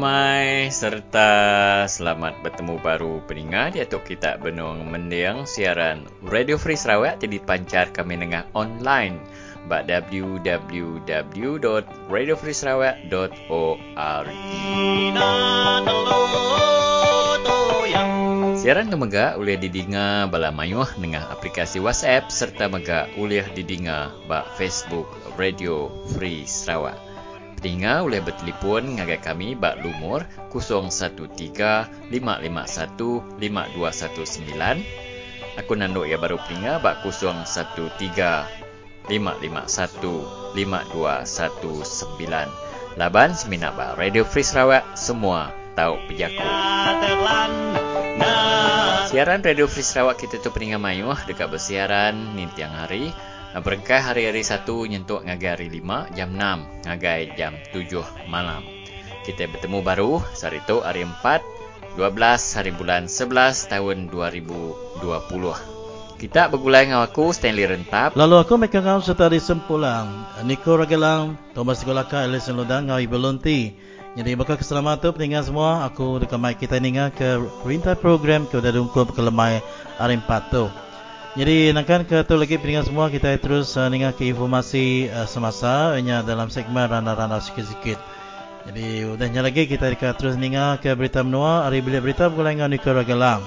ramai serta selamat bertemu baru pendengar di atuk kita benung mendiang siaran Radio Free Sarawak jadi pancar kami dengar online ba www.radiofreesarawak.org Siaran tu mega boleh didengar bala mayuh dengan aplikasi WhatsApp serta mega boleh didengar ba Facebook Radio Free Sarawak. Pendengar boleh bertelefon dengan kami bak lumur 013-551-5219. Aku nanduk ya baru pendengar bak 013-551-5219. Laban seminat bak Radio Free Sarawak semua tahu pejaku. Siaran Radio Free Sarawak kita tu pendengar mayuh dekat bersiaran ni tiang hari. Berengkai hari-hari satu nyentuk ngagai hari lima, jam enam, ngagai jam tujuh malam. Kita bertemu baru hari itu hari empat, dua belas hari bulan sebelas tahun dua ribu dua puluh. Kita bergulai dengan aku Stanley Rentap. Lalu aku mereka ngau serta di sempulang. Niko Ragelang, Thomas Golaka, Alison Lodang, ngau Ibelunti. Jadi bakal keselamatan tu peninggal semua. Aku dekat mic kita ni ke perintah program ke udah dungkup ke lemai hari empat tu. Jadi nakkan ke tu lagi pendengar semua kita terus uh, dengar ke informasi uh, semasa hanya dalam segmen randa-randa sikit-sikit. Jadi udahnya lagi kita dekat terus dengar ke berita menua hari bila berita bergulangan di Keragalang.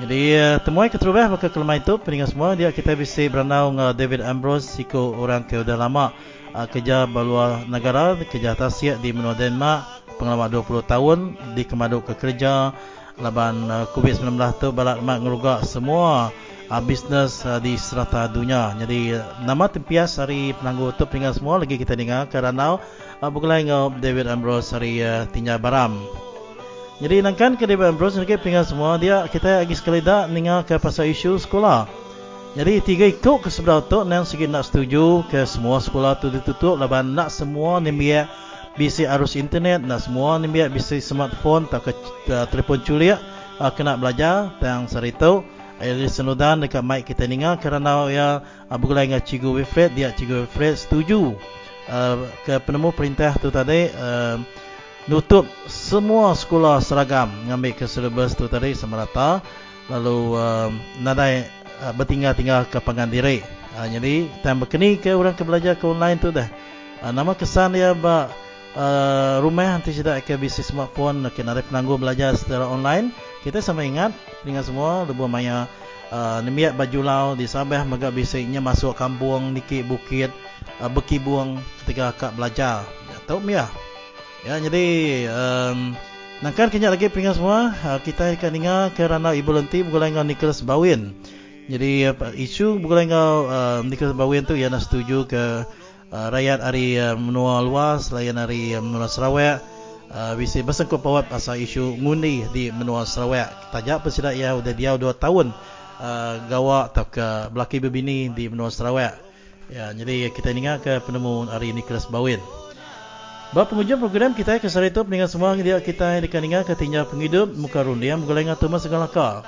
Jadi uh, temuai keterubah bakal kelemah itu pendengar semua dia kita bisa beranau dengan David Ambrose siku orang ke udah lama uh, kerja balua negara kerja tasik di menua Denmark pengalaman 20 tahun di kemaduk ke kerja laban uh, COVID-19 tu balat mak ngerugak semua uh, bisnes uh, di serata dunia. Jadi nama tempias hari penangguh tu peringkat semua lagi kita dengar kerana uh, bukanlah dengan David Ambrose hari uh, Tinya Baram. Jadi nangkan ke David Ambrose lagi peringkat semua dia kita lagi sekali dah dengar ke pasal isu sekolah. Jadi tiga ikut ke sebelah tu nang sikit nak setuju ke semua sekolah tu ditutup laban nak semua ni biar bisi arus internet nak semua ni biar bisi smartphone atau ke uh, telefon culik uh, kena belajar tentang serita Air senudan dekat mic kita dengar kerana ya uh, bergulai dengan Cikgu Wilfred dia Cikgu Wilfred setuju uh, ke penemu perintah tu tadi uh, nutup semua sekolah seragam ngambil ke syllabus tu tadi semerata lalu uh, nadai uh, bertinggal-tinggal ke pengandiri uh, jadi time berkeni ke orang ke belajar ke online tu dah. Uh, nama kesan dia ba uh, rumah nanti tidak ke bisnis smartphone kena ada penangguh belajar secara online kita sama ingat dengan semua lebuh maya uh, nemiat baju lau di Sabah magak bisiknya masuk kampung dikit bukit uh, berkibung ketika akak belajar. Ya tahu ya. Ya jadi um, Nangkan kenyak lagi peringkat semua uh, Kita akan dengar kerana Ibu Lenti dengan Nicholas Bawin Jadi uh, isu bergulai dengan uh, Nicholas Bawin tu nak setuju ke uh, Rakyat hari uh, menua luas Layan hari uh, menua Sarawak uh, bisa bersengkut pawat pasal isu ngundi di menua Sarawak. Tajak persidak ia sudah dia 2 tahun uh, gawak atau ke belaki berbini di menua Sarawak. Ya, jadi kita ingat ke penemu hari Nicholas Bawin. Bahawa penghujung program kita ke sore itu peninggal semua dia kita akan ingat ke tinggal penghidup muka rundi yang bergulai dengan Thomas Segalaka.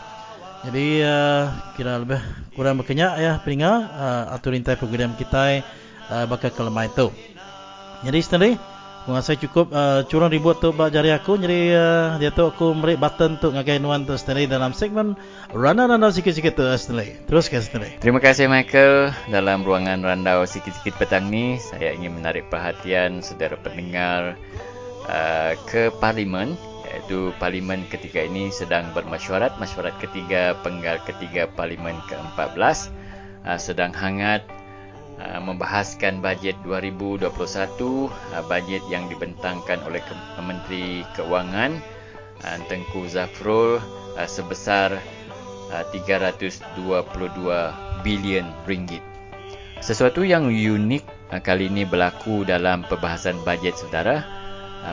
Jadi uh, kira lebih kurang berkenyak ya peninggal uh, atur intai program kita uh, bakal kelemah itu. Jadi sendiri Gua saya cukup uh, curang ribut tu bak jari aku jadi uh, dia tu aku beri button tu ngagai nuan tu Stanley dalam segmen Randa-randa sikit-sikit tu Stanley. Terus Stanley. Terima kasih Michael. Dalam ruangan randau sikit-sikit petang ni saya ingin menarik perhatian saudara pendengar uh, ke parlimen iaitu parlimen ketika ini sedang bermesyuarat mesyuarat ketiga penggal ketiga parlimen ke-14 uh, sedang hangat Uh, membahaskan bajet 2021 uh, bajet yang dibentangkan oleh Menteri Keuangan uh, Tengku Zafrul sebesar 322 bilion ringgit. Sesuatu yang unik kali ini berlaku dalam perbahasan bajet saudara.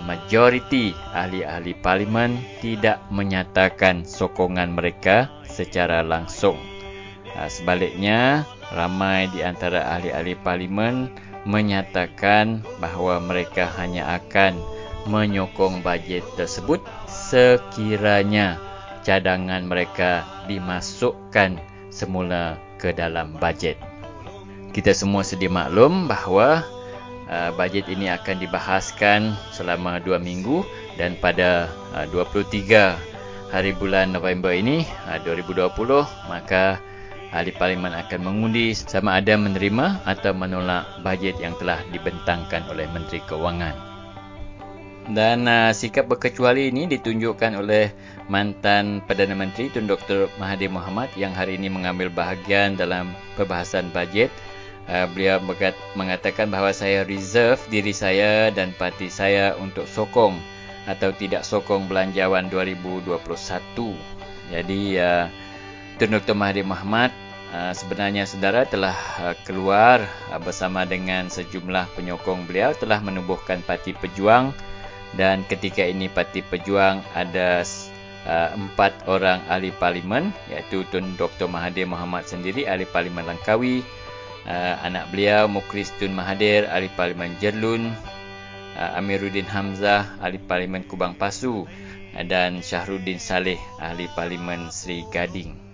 Majoriti ahli-ahli parlimen tidak menyatakan sokongan mereka secara langsung. Sebaliknya, ramai di antara ahli-ahli parlimen menyatakan bahawa mereka hanya akan menyokong bajet tersebut sekiranya cadangan mereka dimasukkan semula ke dalam bajet. Kita semua sedia maklum bahawa uh, bajet ini akan dibahaskan selama dua minggu dan pada uh, 23 hari bulan November ini uh, 2020 maka ahli parlimen akan mengundi sama ada menerima atau menolak bajet yang telah dibentangkan oleh Menteri Keuangan. Dan uh, sikap berkecuali ini ditunjukkan oleh mantan Perdana Menteri Tun Dr. Mahathir Mohamad yang hari ini mengambil bahagian dalam perbahasan bajet. Uh, beliau mengatakan bahawa saya reserve diri saya dan parti saya untuk sokong atau tidak sokong belanjawan 2021. Jadi uh, Tun Dr. Mahathir Mohamad uh, sebenarnya saudara telah uh, keluar uh, bersama dengan sejumlah penyokong beliau telah menubuhkan Parti Pejuang dan ketika ini Parti Pejuang ada empat orang ahli parlimen iaitu Tun Dr. Mahathir Mohamad sendiri ahli parlimen Langkawi anak beliau Mukris Tun Mahathir ahli parlimen Jerlun Amiruddin Hamzah ahli parlimen Kubang Pasu dan Syahruddin Saleh ahli parlimen Sri Gading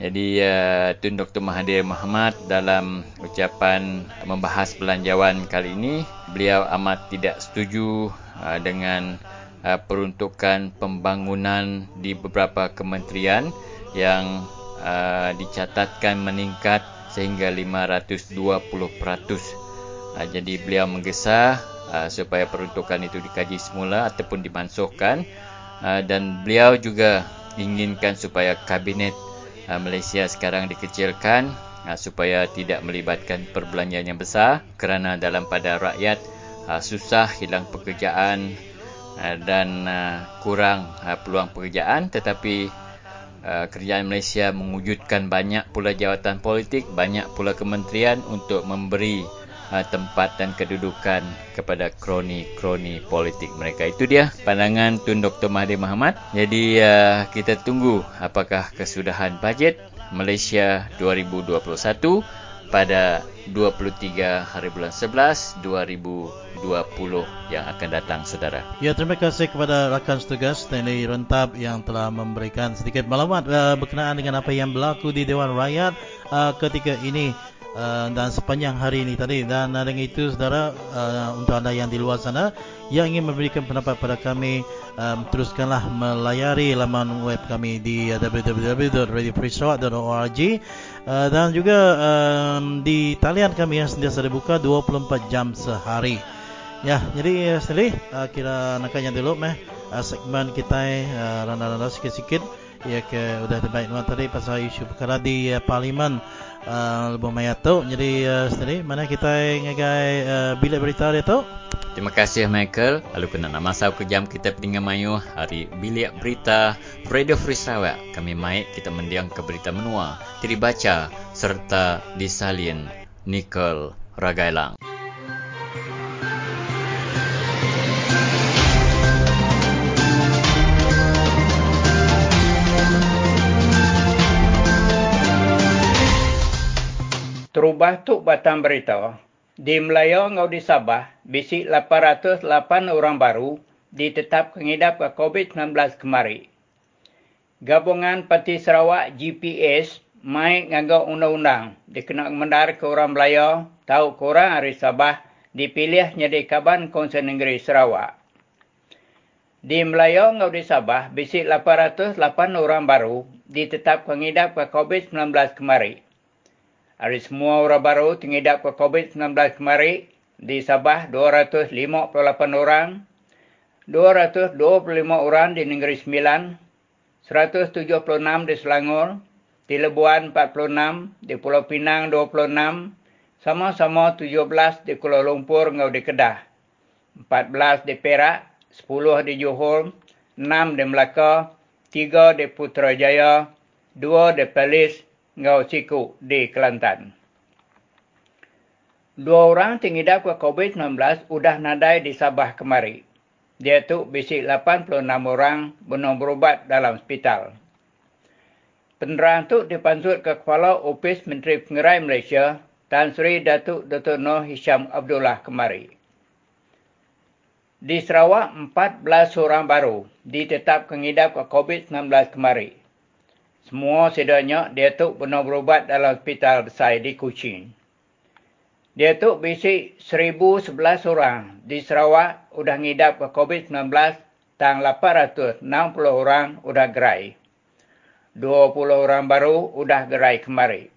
jadi uh, Tun Dr. Mahathir Mohamad dalam ucapan membahas belanjawan kali ini beliau amat tidak setuju Uh, dengan uh, peruntukan pembangunan di beberapa kementerian yang uh, dicatatkan meningkat sehingga 520%. Jadi beliau menggesa supaya peruntukan itu dikaji semula ataupun dimansuhkan dan beliau juga inginkan supaya kabinet Malaysia sekarang dikecilkan supaya tidak melibatkan perbelanjaan yang besar kerana dalam pada rakyat uh, susah hilang pekerjaan dan kurang peluang pekerjaan. Tetapi kerajaan Malaysia mewujudkan banyak pula jawatan politik banyak pula kementerian untuk memberi uh, tempat dan kedudukan kepada kroni-kroni politik mereka. Itu dia pandangan Tun Dr Mahathir Mohamad jadi uh, kita tunggu apakah kesudahan bajet Malaysia 2021 pada 23 hari bulan 11 2020 yang akan datang saudara. Ya terima kasih kepada rakan setugas Stanley Rentab yang telah memberikan sedikit maklumat uh, berkenaan dengan apa yang berlaku di Dewan Rakyat uh, ketika ini uh, dan sepanjang hari ini tadi. Dan uh, dengan itu saudara uh, untuk anda yang di luar sana yang ingin memberikan pendapat pada kami um, teruskanlah melayari laman web kami di uh, uh, dan juga um, di talian kami yang sentiasa dibuka 24 jam sehari. Ya, jadi uh, Stanley, uh, kira nakanya dulu meh. Uh, segmen kita uh, randa-randa sikit-sikit. Ya ke udah terbaik tadi pasal isu perkara di uh, parlimen uh, lebih banyak tu. Jadi uh, Stanley, mana kita ngagai uh, bilik berita dia tu? Terima kasih Michael. Lalu kena nama saya ke jam kita peninggal mayu hari bilik berita Radio Free Sarawak. Kami mai kita mendiang ke berita menua, tiri baca serta disalin Nicole Ragailang. Terubah tu batang berita di Melayu ngau di Sabah, bisi 808 orang baru ditetap kengidap ke COVID-19 kemari. Gabungan Parti Sarawak GPS mai ngagau undang-undang dikena mendar ke orang Melayu tahu korang hari Sabah dipilih jadi Kaban Konsen Negeri Sarawak. Di Melayu ngau di Sabah, bisi 808 orang baru ditetap kengidap ke COVID-19 kemari. Hari semua orang baru tinggal ke COVID-19 kemari di Sabah 258 orang, 225 orang di Negeri Sembilan, 176 di Selangor, di Lebuan 46, di Pulau Pinang 26, sama-sama 17 di Kuala Lumpur ngau di Kedah, 14 di Perak, 10 di Johor, 6 di Melaka, 3 di Putrajaya, 2 di Perlis, ngau siku di Kelantan. Dua orang tinggal ke COVID-19 sudah nadai di Sabah kemari. Dia tu bisi 86 orang benar berubat dalam hospital. Penerang tu dipansut ke Kepala Opis Menteri Pengerai Malaysia Tan Sri Datuk Dr. Noh Hisham Abdullah kemari. Di Sarawak, 14 orang baru ditetap kengidap ke COVID-19 kemari. Semua sedanya dia tu pernah berubat dalam hospital besar di Kuching. Dia tu bisi 1011 orang di Sarawak sudah ngidap ke COVID-19 tang 860 orang udah gerai. 20 orang baru udah gerai kemari.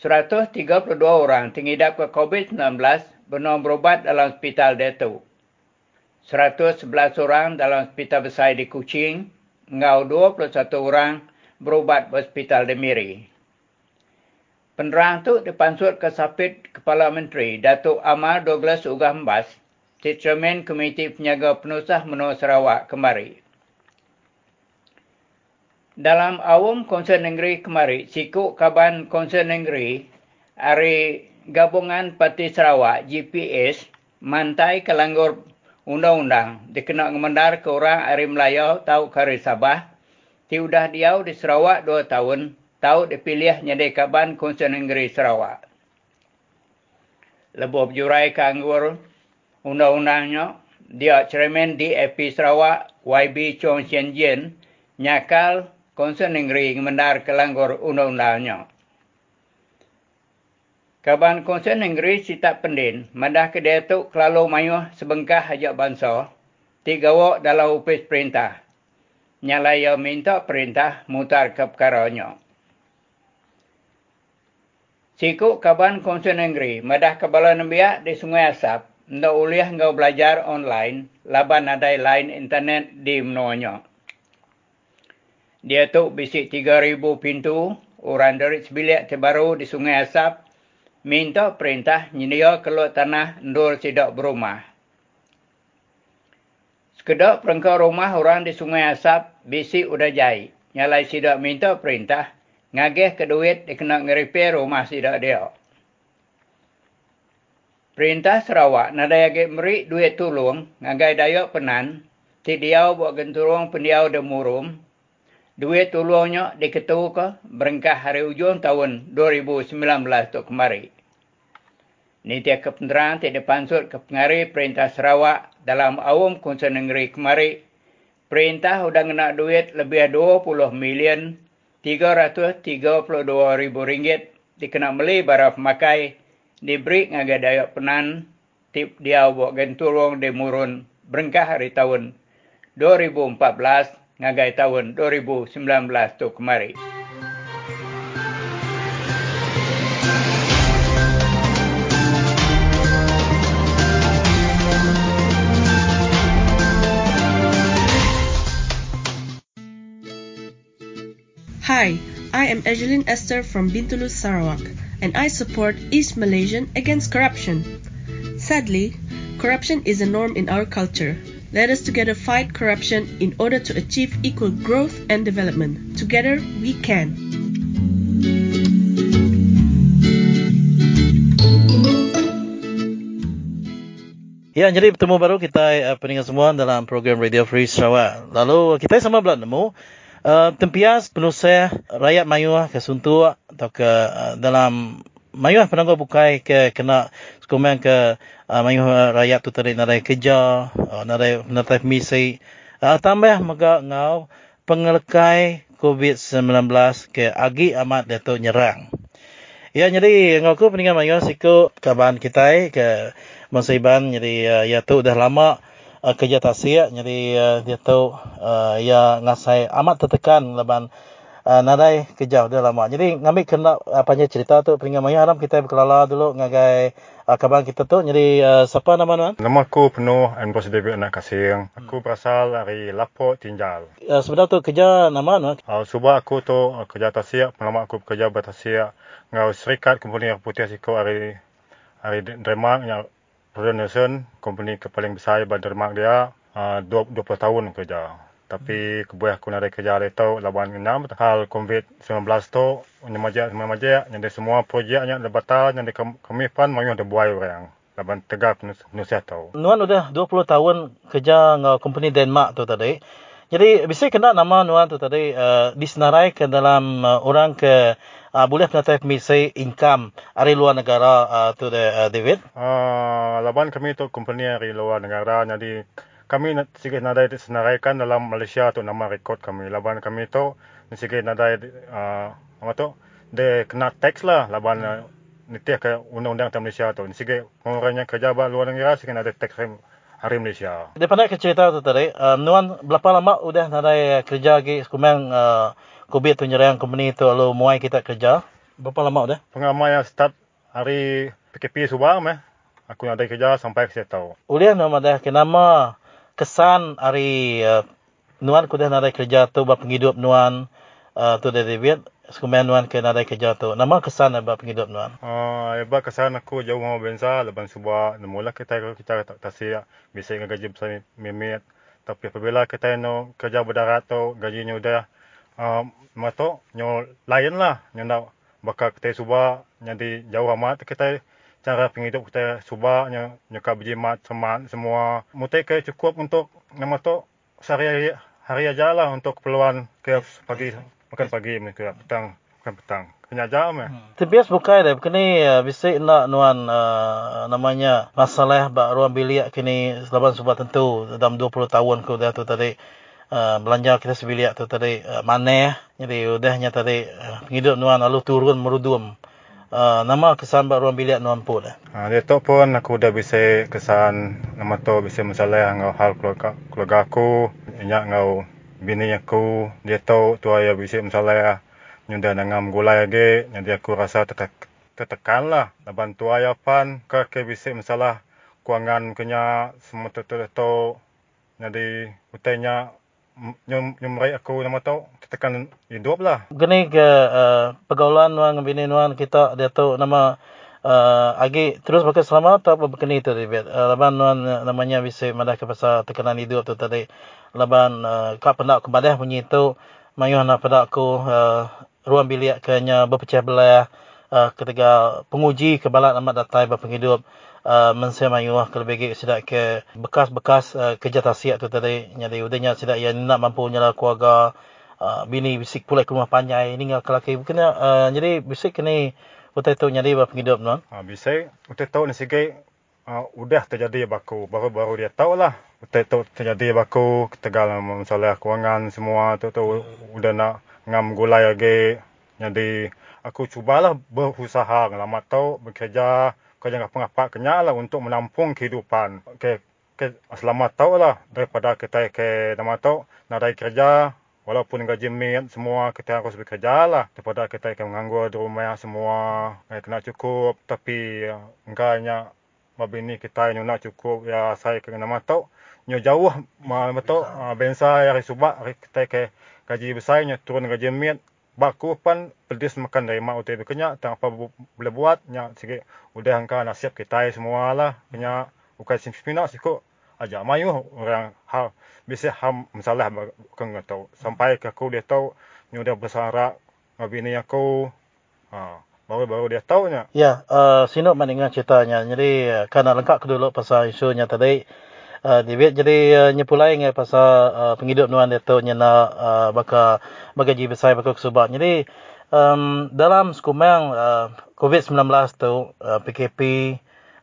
132 orang tingidap ke COVID-19 benar berobat dalam hospital Detu. 111 orang dalam hospital besar di Kuching, ngau 21 orang berobat di hospital di Miri. Penerang tu dipansut ke Sapit Kepala Menteri Datuk Amal Douglas Ugah Mbas Cermin Komiti Penyaga Penusah Menua Sarawak kemari. Dalam awam konsen negeri kemari, sikuk kaban konsen negeri, hari gabungan Parti Sarawak GPS mantai kelanggur undang-undang dikena ngemendar ke orang hari Melayu tahu kari Sabah ti udah diau di Sarawak dua tahun tahu dipilih nyedai kaban konsen negeri Sarawak. Lebih jurai ke anggur undang-undangnya, dia cermin di EP Sarawak, YB Chong Sien Jin, nyakal konsen negeri mengendar kelanggur undang-undangnya. Kaban konsen negeri si tak pendin, madah ke dia tu kelalu mayuh sebengkah hajak bangsa, tiga wak dalam upis perintah. Nyalaya minta perintah mutar ke perkaranya. Siku kaban konsen negeri, madah kebala nembiak di Sungai Asap, ndak uliah ngau belajar online, laban adai line internet di menuanya. Dia tu bisik 3,000 pintu, orang dari sebilik terbaru di Sungai Asap, minta perintah nyedia keluar tanah ndur sidak berumah. Sekedar perengkau rumah orang di Sungai Asap, bisik udah jai. Nyalai sidak minta perintah, ngagih ke duit dikena nge rumah sidak dia. Perintah Sarawak nadai agak meri duit tolong ngagai dayak penan ti diau buat genturung pendiau de murum duit tolongnya diketu ke berengkah hari ujung tahun 2019 tu kemari. Ni dia kependeran ti dipansut ke pengari Perintah Sarawak dalam awam konsen negeri kemari. Perintah udah kena duit lebih 20 million 332 ribu ringgit dikena beli barang pemakai diberi ngaga dayak penan tip dia buat genturong di murun berengkah hari tahun 2014 ngagai tahun 2019 tu kemari. Hi, I am Egeline Esther from Bintulu, Sarawak. and I support East Malaysian against corruption. Sadly, corruption is a norm in our culture. Let us together fight corruption in order to achieve equal growth and development. Together, we can. Ya, jadi bertemu baru kita uh, pendengar semua dalam program Radio Free Sarawak. Lalu kita sama belum nemu Uh, tempias penusah rakyat mayuah ke suntuk atau ke uh, dalam mayuah penangguh bukai ke kena sekumang ke uh, mayuah rakyat tu tadi narai kerja, uh, narai narai misi. Uh, tambah maka ngau pengelekai COVID-19 ke agi amat datuk nyerang. Ya, jadi ngau ku peninggal mayuah siku kaban kita ke Masaiban jadi uh, ya tu dah lama uh, kerja tasik jadi uh, dia tahu uh, ya ngasai amat tertekan leban uh, nadai kerja dia lama. Jadi ngambil kena apa uh, cerita tu peringkat maya haram kita berkelala dulu ngagai uh, kabar kita tu. Jadi uh, siapa nama tuan nama aku penuh and bos David anak kasing aku hmm. berasal dari Lapo Tinjal. Uh, sebenarnya tu kerja nama tuan uh, subah aku tu uh, kerja tasik lama aku kerja bertasik ngau serikat company putih siko hari hari Dremak yang Royal company ke paling besar Bandar Mak dia, uh, 20, 20 tahun kerja. Tapi kebuah aku nak kerja dia tahu lawan enam hal COVID-19 tu nyamajak nyamajak yang semua projeknya dah batal yang kami pan mau ada buai orang. Laban tegak nusia tahu. Nuan udah 20 tahun kerja dengan company Denmark tu tadi. Jadi bisa kena nama Nuan tu tadi uh, disenarai ke dalam uh, orang ke uh, boleh penatai misi income dari luar negara uh, tu de, uh, David? Uh, laban kami tu company dari luar negara jadi kami sikit nadai disenaraikan dalam Malaysia tu nama rekod kami. Laban kami tu sikit nadai uh, apa tu de kena tax lah laban hmm. uh, nitih ke undang-undang Malaysia tu. Sikit orang yang kerja luar negara sikit ada tax hari Malaysia. Daripada ke cerita tu tadi, uh, Nuan berapa lama udah nadai kerja lagi sekumang uh, COVID tu nyerang company tu lalu muai kita kerja? Berapa lama udah? Pengalaman yang start hari PKP subang meh. Aku nak ada kerja sampai ke tahu. Ulian nama dah kenama kesan hari uh, Nuan kuda nadai kerja tu bapa penghidup Nuan uh, tu dari David sekumang Nuan ke nadai kerja tu. Nama kesan bapa penghidup Nuan? Ah, uh, iba kesan aku jauh mau bensa leban subah mula kita kita tak tasia bisa gaji besar memit. Tapi apabila kita no kerja berdarat tu gajinya udah uh, mato nyo lain lah nyo bakal kita subah jadi jauh amat kita cara penghidup kita subah nyo nyuka berjimat semat semua mutai ke cukup untuk nama tu sehari hari aja lah untuk keperluan ke pagi makan pagi ke petang makan petang kena jam ya. Hmm. Tebias bukai dah kini uh, bisa nak nuan uh, namanya masalah bak ruang bilik kini selaban subah tentu dalam 20 tahun ke dah tu tadi uh, belanja kita sebilik tu tadi uh, mana jadi udahnya tadi uh, penghidup nuan lalu turun merudum uh, nama kesan bak ruang bilik nuan pun dah. Ha, dia tu pun aku dah bisa kesan nama tu bisa masalah ngau hal keluarga, keluarga aku, inyak ngau bini aku, dia tahu tu ayah bisa masalah nyunda nangam gulai lagi, jadi aku rasa tetek, tertekan lah. Laban tu ayah pan, ke ke bisa masalah kuangan kenya semua tu tu tu, jadi utainya nyum nyumrai aku nama tu tertekan hidup lah. Gini ke uh, pergaulan nuan bini nuan kita dia tahu nama uh, agi terus pakai selamat atau apa begini tu dia uh, laban uh, namanya bisa madah ke pasal tekanan hidup tu tadi. Laban uh, kap pendak kebadah bunyi tu mayuh nak pada aku uh, ruang bilik kenya berpecah belah uh, ketika penguji kebalat amat datai berpenghidup uh, mensia mayuh ke lebih sidak ke bekas-bekas uh, kerja tasiak tu tadi. Jadi udahnya sidak yang nak mampu nyala keluarga uh, bini bisik pulai ke rumah panjai ini ngak lelaki kena uh, jadi bisik kini utai tu nyari berpenghidup non Ha, bisa utai tahu ni sikit uh, udah terjadi baku. Baru-baru dia tahu lah utai tahu terjadi baku tegal masalah kewangan semua tu tu udah nak ngam gulai lagi. Jadi aku cubalah berusaha ngelamat tahu bekerja kerja ngapa-ngapa kenyal lah untuk menampung kehidupan. Ke ke selamat tahu lah daripada kita ke nama tahu nak kerja walaupun gaji mit semua kita harus bekerja lah daripada kita akan menganggur di rumah semua. Eh, kena cukup. Tapi uh, enggaknya mabini kita yang nak cukup. Ya saya kena tahu nyo jauh ma betul. Uh, bensa hari subak hari kita ke gaji besar nyo turun gaji mit baku pan pedis makan dari mak utai kenya tak apa boleh buat nya sikit udah angka nasib kita semua lah kenya bukan simpina sikut aja mayu orang hal bisa ham masalah kang tahu sampai ke aku dia tahu ni udah bersara ngabini aku ha baru baru dia tahu nya Ya, uh, Sinop mendengar ceritanya. Jadi, uh, kan lengkap dulu pasal isunya tadi. Uh, David, jadi uh, nyepulai ngai pasal uh, penghidup nuan dia tu nyena uh, baka bagaji besar baka kesubat. Jadi, um, dalam sekumang uh, COVID-19 tu, uh, PKP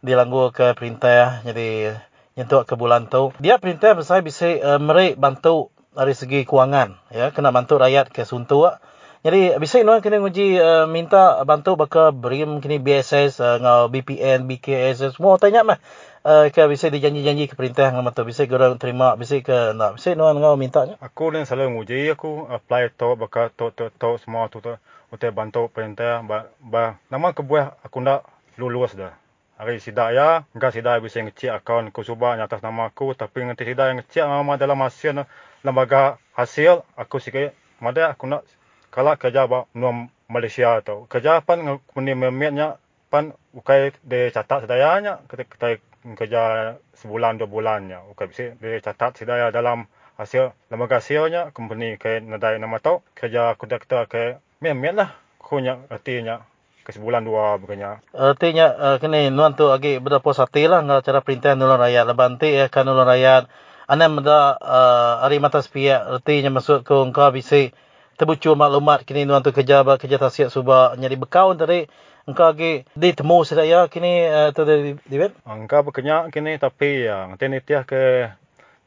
dilanggu ke perintah. Jadi, nyentuh ke bulan tu. Dia perintah besar bisa uh, merik bantu dari segi kewangan. Ya, kena bantu rakyat ke suntuk. Jadi bisa nuan kena uji uh, minta bantu baka berim kini BSS uh, ngau BPN, BKS semua tanya mah. Uh, ke bisa dijanji-janji ke perintah ngau tu bisa gerang terima bisa ke nak? Bisa nuan ngau minta aku ni selalu nguji aku apply to baka to to to semua tu tu. Utai bantu perintah ba, ba nama kebuah aku nak lulus dah. Hari sidak ya enggak sidak bisa ngecek akaun aku subah atas nama aku tapi nanti sidak yang ngecek nama dalam hasil lembaga hasil aku sikit mada aku nak kalau kerja ba nuam Malaysia tu kerja pan kuni memetnya pan ukai de catat sedayanya kita kerja sebulan dua bulannya ukai bisa de catat sedaya dalam hasil lembaga hasilnya company ke nadai nama tu kerja kita ke memet lah kunya artinya ke sebulan dua bukannya Artinya uh, kini nuan tu agi benda puas hati lah ngau cara perintah nulung rakyat. Lebanti ya kan nulung rakyat. Anak benda uh, hari mata sepiak artinya masuk ke engkau bisa terbucur maklumat kini nuan tu kerja ba kerja tasiak subak nyari bekau tadi engkau lagi di temu sedaya kini uh, tu dari David Angka berkenyak kini tapi ya ni tiah ke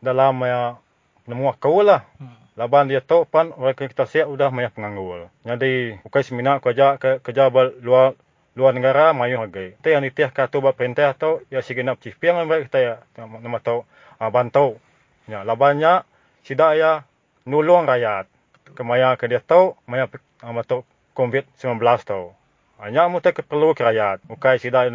dalam ya nemu aku lah. Hmm. Laban dia tahu pan orang kita siap udah banyak penganggur. Jadi bukan seminar kerja ke kerja bal luar luar negara mayu lagi. Tapi yang ditiah kata buat perintah tu ya si genap chief piang baik kita ya nama tahu uh, bantu. Ya, labannya sida ya nulung rakyat. Kemaya ke dia tahu, maya uh, matuk COVID-19 tu. Hanya mutai perlu ke rakyat. Bukai sida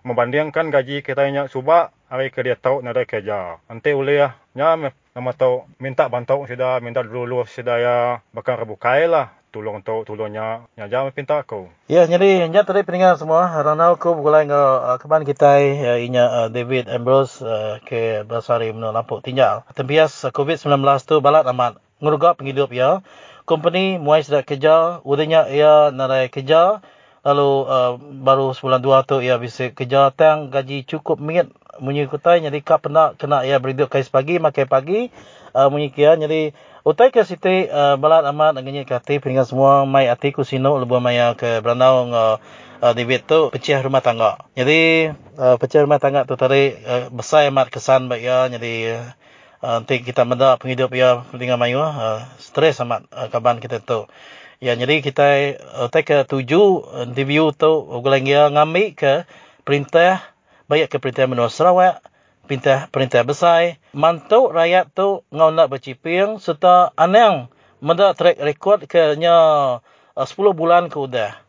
membandingkan gaji kita nya suba hari ke dia tahu nada kerja. Nanti ya, nya nama tahu minta bantu sudah, minta dulu sudah ya, bahkan rebukai lah tolong tu tolongnya nya jam pinta aku. Ya, jadi nya tadi pendengar semua, ranau aku bukulai ngau uh, keban kita ya inya uh, David Ambrose uh, ke Basari menu tinggal. Tempias uh, COVID-19 tu balat amat ngurugak penghidup ya. Company muai sudah kerja, udahnya ia narai kerja, lalu uh, baru sebulan dua tu ia bisa kerja tang gaji cukup minit munyi kutai jadi kap pernah kena ia beridup kais pagi makai pagi uh, munyi kia jadi Utai ke siti uh, balat amat ngenyi kati peringkat semua mai ati ku sino lebu maya ke Brandau ng uh, David tu pecah rumah tangga. Jadi uh, pecah rumah tangga tu tadi uh, besar amat kesan bagi ya. Jadi uh, nanti kita menda penghidup ya dengan mayu uh, stres amat uh, kaban kita tu. Ya jadi kita utai ke tuju interview tu ugulang ya ngambil ke perintah baik ke perintah menua Sarawak perintah perintah besar. Mantuk rakyat tu ngau nak berciping serta anang menda track record ke nya uh, 10 bulan ke udah.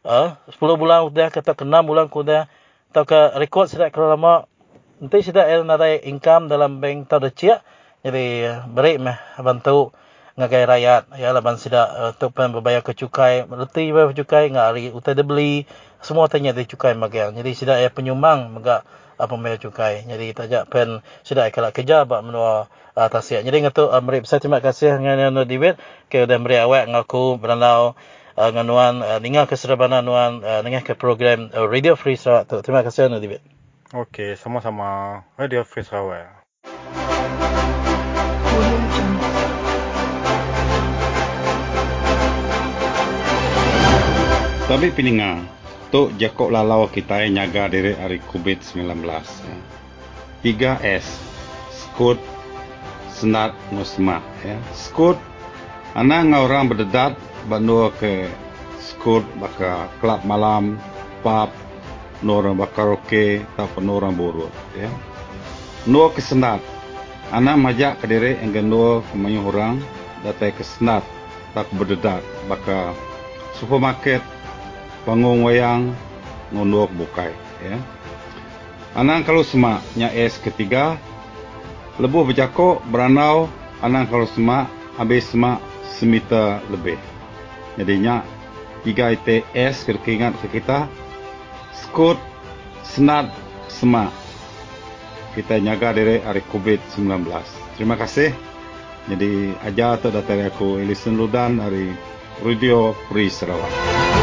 Uh, 10 bulan udah kata ke 6 bulan ke udah. Atau ke record sudah ke lama nanti sudah ada income dalam bank tau ciak. Jadi beri meh bantu ngagai rakyat ya laban sida uh, tu pen berbayar ke cukai reti bayar cukai ngari utai dia beli semua tanya dia cukai magal jadi sida ya penyumbang megak apa membayar cukai. Jadi tajak pen sudah ikalak kerja bak menua uh, tasiak. Jadi ngatu uh, meri besar terima kasih dengan Nuan David ke udah meri awak ngaku beranau uh, dengan Nuan uh, ninga ke serabana Nuan uh, ninga ke program uh, Radio Free Sarawak tu. Terima kasih Nuan David. Okey, sama-sama Radio Free Sarawak. Tapi peningat, Tok Jakob Lalau kita nyaga diri hari COVID-19. 3S. Skut senat musma. Ya. Skut anak orang berdedat bandu ke skut baka kelab malam, pub, norang bakaroke, tak orang buruk. Ya. Nuo ke senat. Anak majak ke diri yang genduo kemanyu orang datai ke senat tak berdedat baka supermarket pangung wayang ngondok bukai ya. Anang kalau semak nya es ketiga. Lebuh berjako beranau. Anang kalau semak habis semak semita lebih. Jadinya tiga IT es kita ingat ke kita. Skut senat semak. Kita nyaga dari hari COVID-19 terima kasih. Jadi aja tu datang aku Elison Ludan dari Radio Free Sarawak.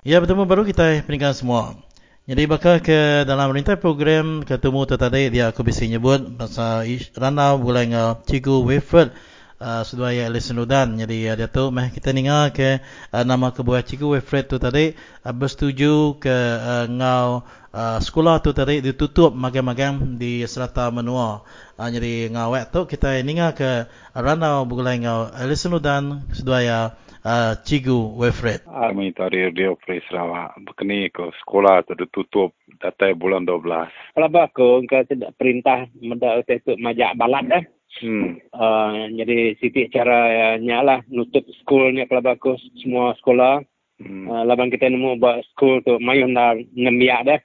Ya bertemu baru kita peringkat semua. Jadi bakal ke dalam rintai program ketemu tu tadi dia aku bisa nyebut pasal Rana mulai dengan Cikgu Wilfred uh, Sudaya Alison Ludan. Jadi uh, dia tu meh kita dengar ke uh, nama kebuah Cikgu Wilfred tu tadi uh, bersetuju ke uh, ngau uh, sekolah tu tadi ditutup magang-magang di Serata Menua. Uh, jadi ngawek tu kita dengar ke Rana mulai dengan Alison Ludan Sudaya uh, Cikgu Wilfred. Kami tadi Radio Free Sarawak. Bekini ke sekolah tu ditutup datai bulan 12. Kalau aku ke tidak perintah mendak untuk majak balat dah. Hmm. Uh, jadi sitik caranya lah nutup sekolahnya kalau aku semua sekolah. Hmm. Uh, laban kita nemu buat sekolah tu mayun dah ngembiak dah.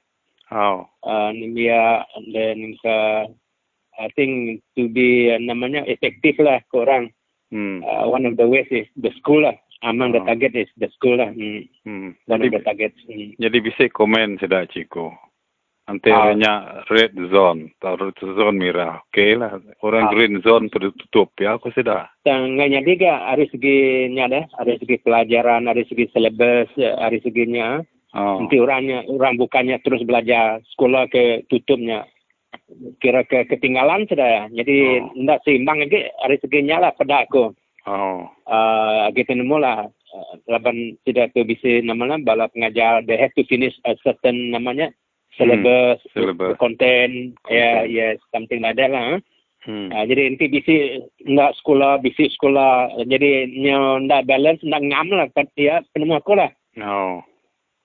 Oh. Uh, ngembiak dan ke I think to be uh, namanya efektif lah korang. Hmm. Uh, one of the ways is the school lah among the oh. target is the school lah. Hmm. Hmm. Jadi the target. Hmm. Jadi bisa komen sudah cikgu. Nanti ah. hanya red zone atau red zone merah. Okey lah. Orang ah. green zone tu tutup ya. Aku sudah. Tengahnya juga hari segi ni ada. Segi pelajaran, hari segi syllabus, hari segi nya. Oh. Nanti orangnya, orang bukannya terus belajar sekolah ke tutupnya. Kira ke ketinggalan sudah. Jadi, tidak oh. seimbang lagi hari segi nya lah pada aku. Oh. Uh, kita nemu lah. Uh, laban tidak tu bisa namanya bala pengajar they have to finish a certain namanya syllabus, hmm, syllabus. content, content. yeah yes something like that lah. Hmm. Uh, jadi nanti bisi nak sekolah, bisi sekolah. Jadi ndak balance, ndak ngam lah. Kan dia penemu aku lah. Oh.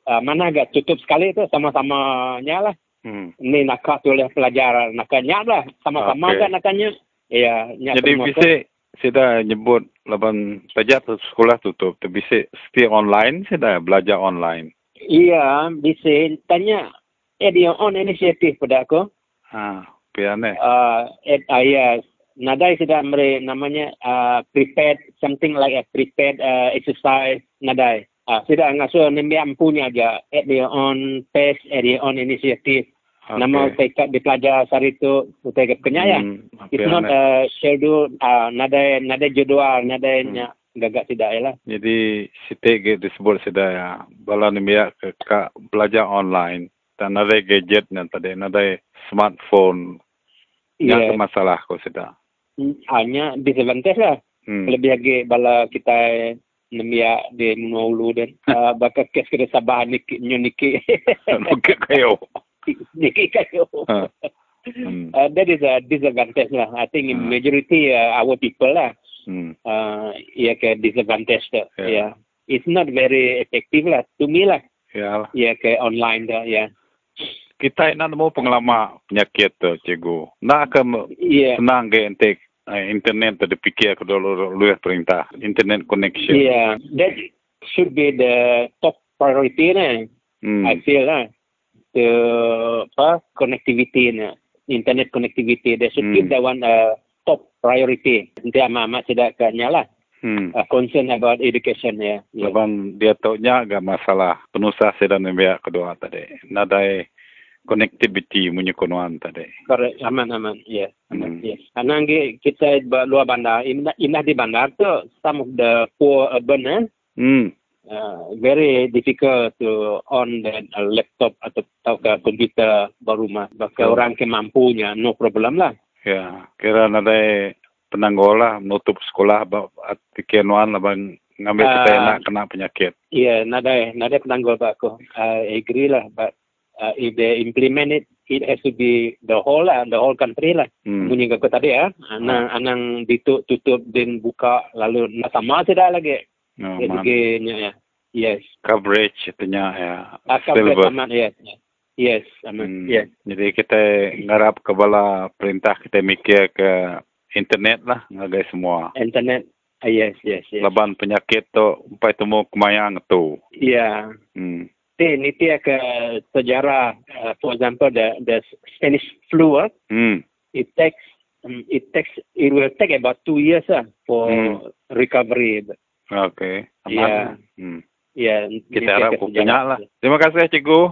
Uh, mana agak tutup sekali tu sama-sama nya lah. Hmm. Ni nakak tu oleh pelajar nakaknya lah. Sama-sama Okey. agak nakaknya. Ya, nya Jadi bisa saya nyebut laban pelajar tu sekolah tutup. Tapi bisa still online, saya belajar online. Iya, bisa tanya. Eh, dia on inisiatif pada aku. Ha, piane. uh, at uh, yes, nadai sudah mere namanya uh, prepared something like a prepared uh, exercise nadai. Uh, sudah ngasuh nembi ampunya aja at their own pace, at their own initiative. Okay. Nama tekad di pelajar sari itu utai kenya ya. Hmm, It's not uh, schedule uh, nadai nadai jadual nadai Hmm. gagak tidak ya lah. Jadi sitik ge disebut sedaya bala ni biak ke ka belajar online dan ada gadget dan tadi ada smartphone. Yang masalah ko sedar. Hanya disadvantage lah. Hmm. lebih lagi bala kita nemia di Mulu dan uh, bakal kes kena sabah niki nyo niki Okey kayo. niki kayo. Ha. Hmm. Uh, that is a disadvantage lah. I think in Hmm. majority uh, our people lah, Hmm. uh, ia ke disadvantage dah. Yeah. Yeah. It's not very effective lah. To me lah, Ya lah. ia ke online dah. Yeah. Kita nak nemu pengalaman penyakit tu cikgu. Nak ke Yeah. senang ke ente eh, internet tu dipikir ke dulu luar perintah internet connection. Yeah. That should be the top priority lah. Hmm. I feel lah. The apa connectivity na internet connectivity they should Hmm. that one a top priority. Nanti amat-amat tidak kanya lah. Hmm. Uh, concern about education ya. Yeah. Laban dia tahu nya agak masalah penusah sedang biak kedua tadi. Nadai connectivity punya konuan tadi. Correct. Aman aman. Yeah. Aman. Hmm. Yes. Karena ngi- kita luar bandar, indah, indah di bandar tu some of the poor urban eh, Hmm. Uh, very difficult to on the uh, laptop atau atau ke komputer berumah. Baka Betul. orang ke mampunya no problem lah. Ya, kira nadai penanggola menutup sekolah ba pikiran laban ngambil kita Ah. nak kena penyakit. Yeah, nada nada penanggal pak aku. I agree lah, but uh, if they implement it, it has to be the whole lah, the whole country lah. Hmm. Bunyi aku tadi ya, anang anang ditutup tutup dan buka lalu nak sama tidak lagi. No, Jadi man. nya ya. Yes. Coverage itunya ya. Akan still boleh work. aman yes. Yes, aman. Hmm. Yes. Jadi kita ngarap ke bala perintah kita mikir ke internet lah ngagai semua. Internet. Uh, yes, yes, yes. Laban penyakit tu umpai temu kemayang tu. Yeah. Hmm. Ti ni ti ke sejarah uh, for example the the Spanish flu ah, Hmm. it takes um, it takes it will take about two years ah for Hmm. recovery. Okey. Aman. Ya. Hmm. Ya, Kita harap punya lah. Terima kasih cikgu.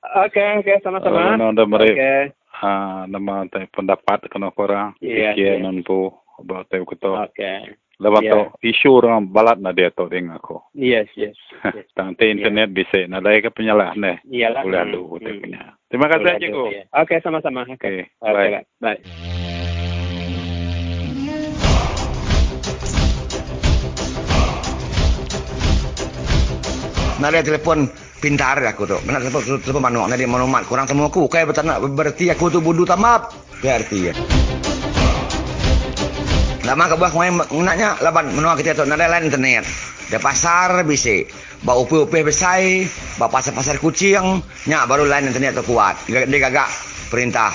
Okey, okey, sama-sama. Nanda mari. Okey. Ha, nama pendapat kena korang. Ya, Fikir ya. non pu about tay kuto. Okey. Lepas Ya. tu isu orang balat na dia tu dengan aku. Yes, yes. yes. Tangte internet bisa na dai ke penyalah ne. Iyalah. Boleh Hmm, alu hmm. kita punya. Terima kasih cikgu. ya. Okey, sama-sama. Okey. Okey. Okey, Bye. bye. Nak telefon pintar aku tu. Nak telefon telefon manual. Nak dia maklumat kurang temu aku. Betul nak berarti aku tu bodoh tamap. Berarti ya. Lama ke bawah main naknya laban menua kita tu nak ada lain internet. Dia pasar bisa. Ba upi-upi besai, ba pasar-pasar kucing, nya baru lain internet tu kuat. Dia gagak perintah.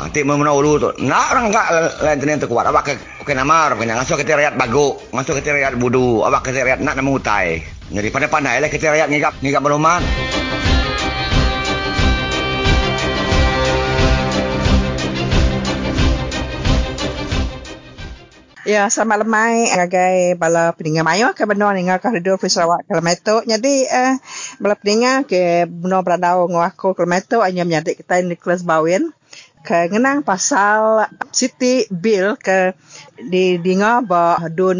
Ha, tik memenau dulu tu. Nak orang gak lain internet tu kuat. Awak ke ke nama kena masuk ke rakyat bago, masuk ke rakyat budu, awak ke rakyat nak nama utai. Jadi pandai-pandai lah kita rakyat ngigap ngigap berumat. Ya, selamat lemai sebagai bala pendengar mayo ke benar dengar ke Radio Free Sarawak Kelameto. Jadi eh bala pendengar ke benar beradau ngaku Kelameto hanya menyadik kita Nicholas Bawin ke ngenang pasal City Bill ke di dengar bah dun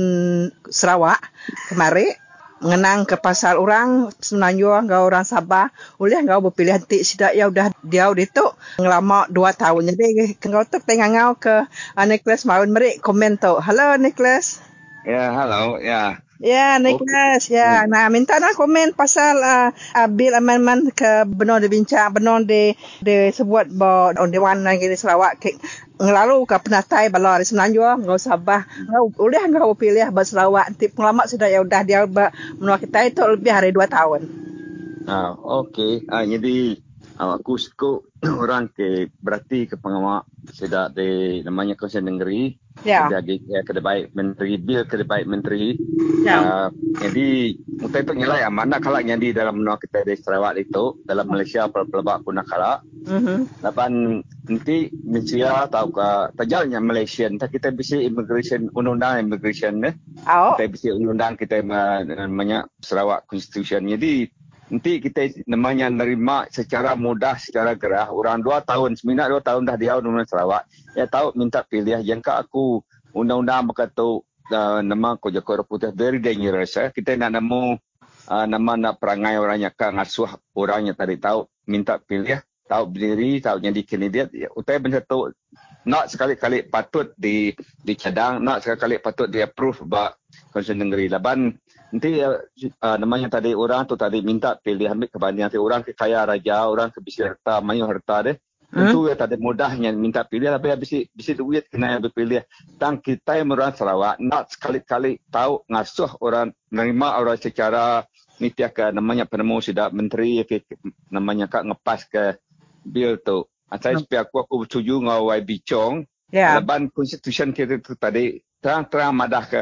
Sarawak kemari mengenang ke pasal orang semenanjung ngau orang Sabah oleh ngau berpilih hati sidak ya udah dia udah tu ngelama dua tahun jadi ngau tu tengah ngau ke uh, Nicholas Mawin meri komen tu hello Nicholas Ya, halo. Ya. Ya, Nicholas. Okay. Ya, nah minta nak komen pasal uh, uh, bil amendment ke benar dibincang, benar di di sebut bahawa on Dewan Negeri Sarawak ke ngelalu ke penatai bala di Semenanjung ngau Sabah ngau boleh ngau pilih ba Sarawak nanti pengalaman sudah ya udah dia menua kita itu lebih hari dua tahun. Ah, okey. Ah, jadi aku suka orang ke berarti ke pengamak sedak di namanya konsen negeri Ya. jadi ya, kena baik menteri bil kena baik menteri Ya. uh, jadi kita itu nilai yang mana kalau jadi dalam menua kita di Sarawak itu dalam Malaysia pelabak guna kala Mhm. Lapan nanti Malaysia atau ke tajalnya Malaysia entah kita bisa immigration undang-undang immigration ne Oh. kita bisa undang-undang kita ma- namanya Sarawak Constitution jadi nanti kita namanya nerima secara mudah secara gerah. Orang dua tahun seminat dua tahun dah dia undang Sarawak. Ya tahu minta pilih yang ke aku. Undang-undang berkata uh, nama ko jako putih very dangerous eh. kita nak nemu uh, nama nak perangai orangnya ke ngasuh orangnya tadi tahu minta pilih tahu berdiri tahu jadi kandidat. Ya, utai benda tu nak sekali-kali patut di dicadang nak sekali-kali patut di approve ba konsen negeri. Laban nanti uh, namanya tadi orang tu tadi minta pilih ambil kebanding nanti orang ke kaya raja orang ke bisi harta mayu harta deh Tentu ya tadi mudahnya minta pilih tapi habis bisi duit kena yang berpilih. Dan kita yang orang Sarawak nak sekali-kali tahu ngasuh orang menerima orang secara ni ke namanya penemu sudah menteri ke, namanya kak ngepas ke bil tu. Saya hmm. aku aku setuju dengan YB Chong. Ya. Leban constitution kita tu tadi terang-terang madah ke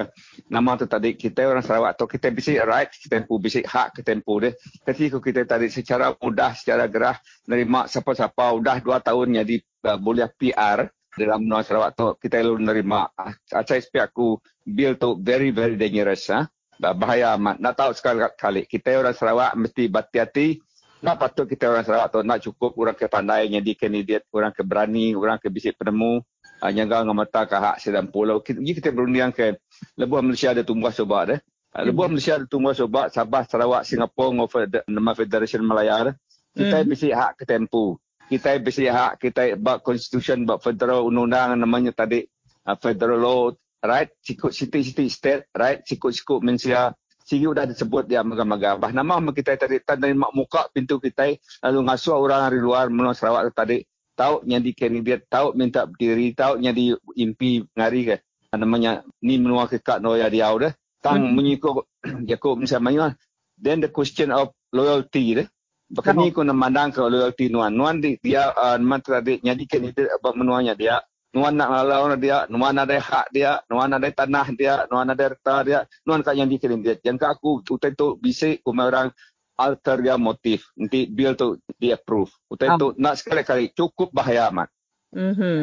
nama tu tadi kita orang Sarawak tu kita bisa right kita tempu bisa hak kita tempu deh. Ketika kita tadi secara mudah secara gerah nerima siapa-siapa udah dua tahun jadi uh, boleh PR dalam Nusa Sarawak tu kita lalu nerima. Saya sepia aku bil tu very very dangerous. Ha? Bahaya amat. Nak tahu sekali kali kita orang Sarawak mesti berhati-hati nak patut kita orang Sarawak tu nak cukup orang ke pandai jadi kandidat, orang ke berani, orang ke bisik penemu, uh, nyaga dengan mata ke hak sedang pulau. Kita, kita berunding ke lebuh Malaysia ada tumbuh sobat deh. Uh, lebuh Malaysia ada tumbuh sobat Sabah, Sarawak, Singapura, nama Federation Malaya. Kita hmm. bisik hak ke tempu. Kita bisik hak kita bak constitution, bak federal undang-undang namanya tadi uh, federal law, right? Sikut city-city state, right? Sikut-sikut Malaysia Sigi sudah disebut dia megah-megah. Bah nama kita tadi tadi mak muka pintu kita lalu ngasuh orang dari luar menua Sarawak tadi tahu nyadi kandidat tahu minta berdiri tahu nyadi impi ngari ke. Namanya ni menua ke kak noya dia udah tang hmm. menyiko Yakub misalnya then the question of loyalty deh Bahkan ni kau memandang ke loyalty nuan. Nuan di, dia uh, mantra dia nyadi kandidat apa menuanya dia. Nuan nak lawan dia, Nuan ada hak dia, Nuan ada tanah dia, Nuan ada harta dia, Nuan kat yang dikirim dia. Yang aku utai tu bisik kumai orang alter dia motif. Nanti bil tu di approve. Utai oh. tu nak sekali-kali cukup bahaya amat. Mm-hmm.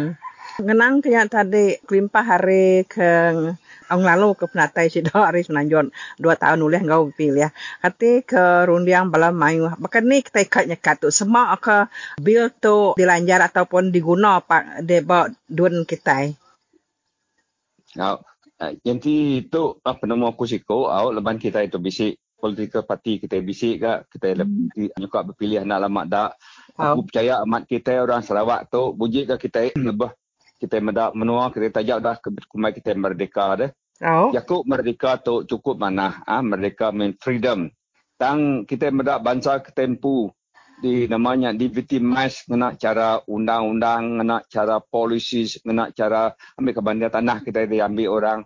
Ngenang kaya tadi kelimpah hari ke ang lalu ke penatai si do hari senanjon dua tahun ulih ngau pilih ya. Kati ke rundiang bala mayu. Bahkan ni kita ikatnya katu semua ke bil tu dilanjar ataupun diguna pak de ba dun kita. Now, yang itu apa nama aku siko, au leban kita itu bisik political party kita bisik ke kita hmm. nyuka berpilih nak lama dak. Aku percaya amat kita orang Sarawak tu buji ke kita lebih kita mendak menua kita tajak dah ke kumai kita merdeka dah. Oh. Yakub merdeka tu cukup mana? Ah ha? merdeka mean freedom. Tang kita mendak bangsa ketempu di namanya di victimize ngena cara undang-undang, ngena cara policies, ngena cara ambil kebandian tanah kita diambil orang.